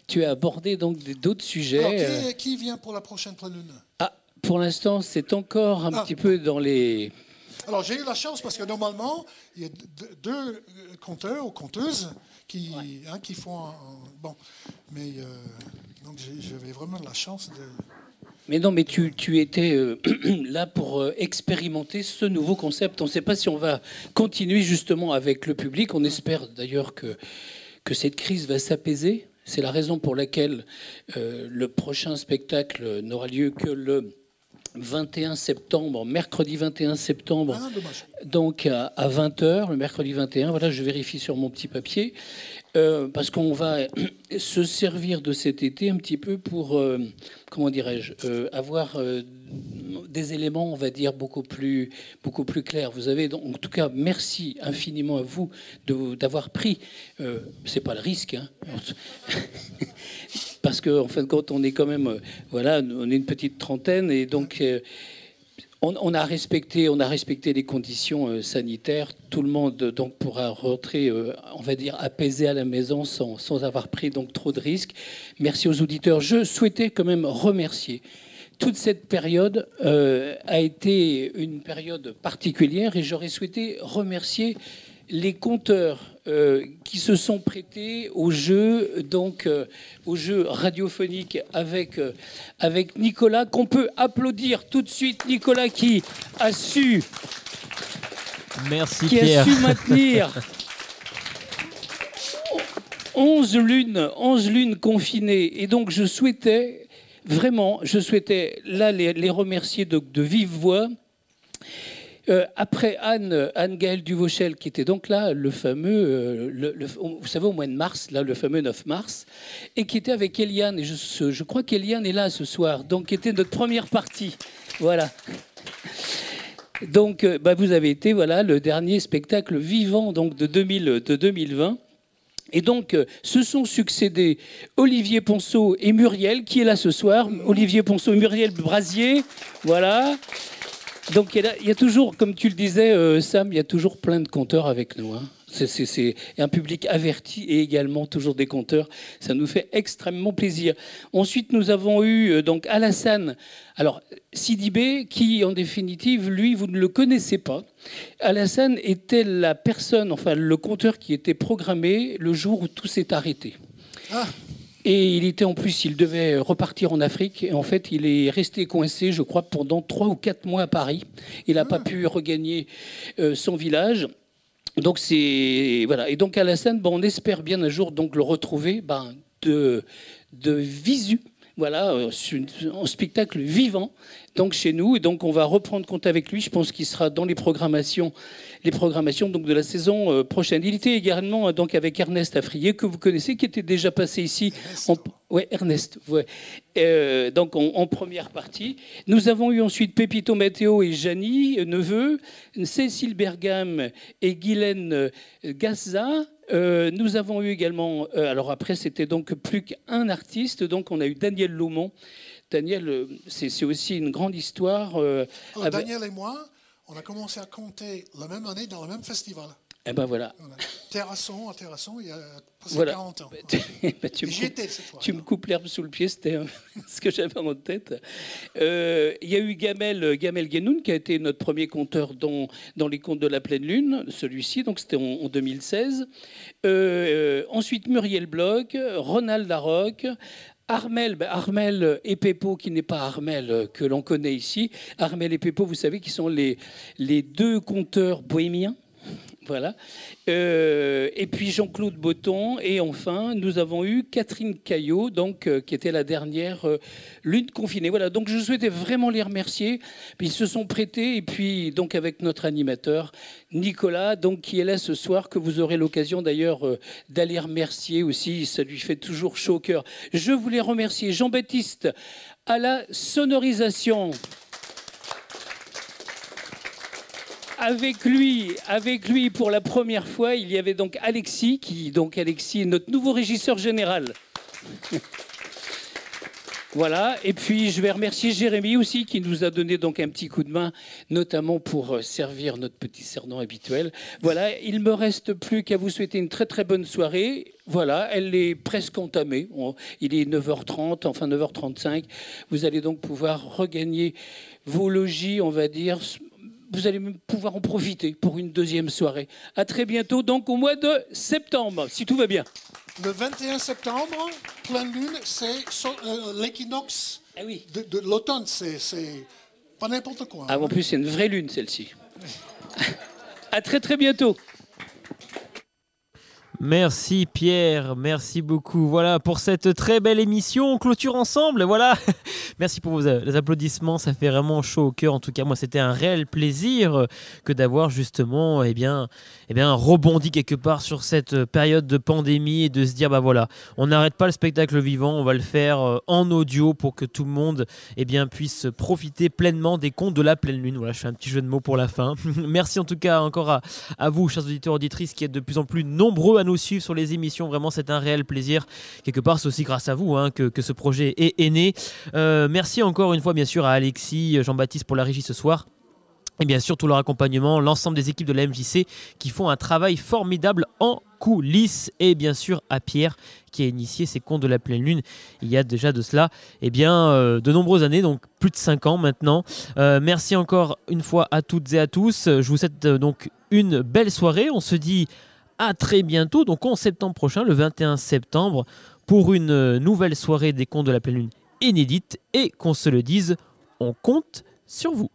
tu as abordé donc d'autres sujets. Alors, qui, euh. vient pour la prochaine pleine lune ah, Pour l'instant, c'est encore un ah. petit peu dans les. Alors j'ai eu la chance parce que normalement, il y a deux conteurs ou conteuses qui, hein, qui font un, bon, mais euh, donc j'avais vraiment la chance de mais non, mais tu, tu étais euh, (clears throat) là pour euh, expérimenter ce nouveau concept. On ne sait pas si on va continuer justement avec le public. On espère d'ailleurs que, que cette crise va s'apaiser. C'est la raison pour laquelle euh, le prochain spectacle n'aura lieu que le 21 septembre, mercredi 21 septembre, ah, donc à, 20h, le mercredi 21. Voilà, je vérifie sur mon petit papier. Euh, parce qu'on va (clears throat) se servir de cet été un petit peu pour, euh, comment dirais-je, euh, avoir des éléments, on va dire, beaucoup plus, beaucoup plus clairs. Vous avez, donc, en tout cas, merci infiniment à vous d'avoir pris, c'est pas le risque, hein, (laughs) parce qu'en en fin de compte, on est quand même, voilà, on est une petite trentaine, et donc on, a respecté, on a respecté les conditions euh, sanitaires. Tout le monde donc pourra rentrer, euh, on va dire, apaisé à la maison sans, sans, avoir pris donc trop de risques. Merci aux auditeurs. Je souhaitais quand même remercier. Toute cette période euh, a été une période particulière et j'aurais souhaité remercier les compteurs euh, qui se sont prêtés au jeu, donc euh, au jeu radiophonique avec, euh, avec Nicolas, qu'on peut applaudir tout de suite. Nicolas qui a su, Merci qui a su maintenir 11 lunes, 11 lunes confinées. Et donc je souhaitais, vraiment, je souhaitais là les, remercier de, de vive voix. Euh, après Anne, Anne Gaëlle Duvauchel, qui était donc là, le fameux, euh, vous savez, au mois de mars, là, le fameux 9 mars, et qui était avec Eliane. Et je, crois qu'Eliane est là ce soir, donc qui était notre première partie. Voilà. Donc, euh, bah, vous avez été voilà le dernier spectacle vivant donc de, 2000, de 2020. Et donc, se sont succédés Olivier Ponceau et Muriel, qui est là ce soir. Olivier Ponceau et Muriel Brasier, voilà. Donc il y, a, toujours, comme tu le disais, euh, Sam, il y a toujours plein de compteurs avec nous. Hein. C'est un public averti et également toujours des compteurs. Ça nous fait extrêmement plaisir. Ensuite, nous avons eu euh, donc Alassane. Alors, Sidibé, qui en définitive, lui, vous ne le connaissez pas. Alassane était la personne, enfin le compteur qui était programmé le jour où tout s'est arrêté. Ah. Et il était en plus, il devait repartir en Afrique. Et en fait, il est resté coincé, je crois, pendant trois ou quatre mois à Paris. Il n'a pas ah. pu regagner euh, son village. Donc c'est voilà. Et donc Alassane, bon, on espère bien un jour donc le retrouver ben, de de visu voilà, euh, un spectacle vivant donc chez nous. Et donc on va reprendre compte avec lui. Je pense qu'il sera dans les programmations, les programmations donc de la saison euh, prochaine. Il était également euh, donc avec Ernest Afrier que vous connaissez, qui était déjà passé ici. En, ouais, Ernest. Ouais. donc en, première partie. Nous avons eu ensuite Pépito Matteo et Janie Neveu, Cécile Bergam et Guylaine Gazza. Euh, nous avons eu également, euh, alors après c'était donc plus qu'un artiste, donc on a eu Daniel Laumont. Daniel, euh, c'est aussi une grande histoire. Daniel et moi, on a commencé à compter la même année dans le même festival. Eh ben voilà. Terrasson à Terrasson, il y a presque 40 ans. (laughs) Tu, me, tu me coupes l'herbe sous le pied, c'était (laughs) ce que j'avais en tête. Euh, il y a eu Gamel, Gamel Genoun, qui a été notre premier conteur dans, dans les contes de la pleine lune, celui-ci, donc c'était en, 2016. Euh, euh, ensuite, Muriel Bloch, Ronald Larocque, Armel, ben Armel et Pepo, qui n'est pas Armel que l'on connaît ici. Armel et Pepo, vous savez, qui sont les deux conteurs bohémiens voilà. Euh, et puis Jean-Claude Botton. Et enfin, nous avons eu Catherine Caillot, donc, euh, qui était la dernière euh, lune confinée. Voilà. Donc, je souhaitais vraiment les remercier. Ils se sont prêtés. Et puis, donc, avec notre animateur, Nicolas, donc, qui est là ce soir, que vous aurez l'occasion d'ailleurs d'aller remercier aussi. Ça lui fait toujours chaud au cœur. Je voulais remercier Jean-Baptiste à la sonorisation. Avec lui, avec lui pour la première fois, il y avait donc Alexis, qui donc Alexis est notre nouveau régisseur général. (laughs) Voilà, et puis je vais remercier Jérémy aussi qui nous a donné donc un petit coup de main, notamment pour euh, servir notre petit cerdon habituel. Voilà, il me reste plus qu'à vous souhaiter une très très bonne soirée. Voilà, elle est presque entamée. Il est 9h30, enfin 9h35. Vous allez donc pouvoir regagner vos logis, on va dire, vous allez pouvoir en profiter pour une deuxième soirée. À très bientôt, donc au mois de septembre, si tout va bien. Le 21 septembre, pleine lune, c'est euh, l'équinoxe ah oui. de, l'automne. C'est pas n'importe quoi. Ah, en plus, c'est une vraie lune, celle-ci. (laughs) à très très bientôt. Merci Pierre, merci beaucoup. Voilà pour cette très belle émission. On clôture ensemble. Voilà. (laughs) Merci pour vos applaudissements. Ça fait vraiment chaud au cœur. En tout cas, moi, c'était un réel plaisir que d'avoir justement, eh bien, eh bien, rebondi quelque part sur cette période de pandémie et de se dire, bah voilà, on n'arrête pas le spectacle vivant. On va le faire euh, en audio pour que tout le monde, eh bien, puisse profiter pleinement des contes de la pleine lune. Voilà, je fais un petit jeu de mots pour la fin. (laughs) merci en tout cas encore à, vous, chers auditeurs auditrices, qui êtes de plus en plus nombreux à nous suivre sur les émissions. Vraiment, c'est un réel plaisir. Quelque part, c'est aussi grâce à vous hein, que, ce projet est, né. Euh, merci encore une fois, bien sûr, à Alexis, Jean-Baptiste pour la régie ce soir et bien sûr tout leur accompagnement, l'ensemble des équipes de la MJC qui font un travail formidable en coulisses. Et bien sûr à Pierre qui a initié ces contes de la pleine lune il y a déjà de cela et eh bien euh, de nombreuses années donc plus de 5 ans maintenant. Euh, merci encore une fois à toutes et à tous. Je vous souhaite euh, donc une belle soirée. On se dit à très bientôt donc en septembre prochain le 21 septembre pour une nouvelle soirée des contes de la pleine lune inédite. Et qu'on se le dise on compte sur vous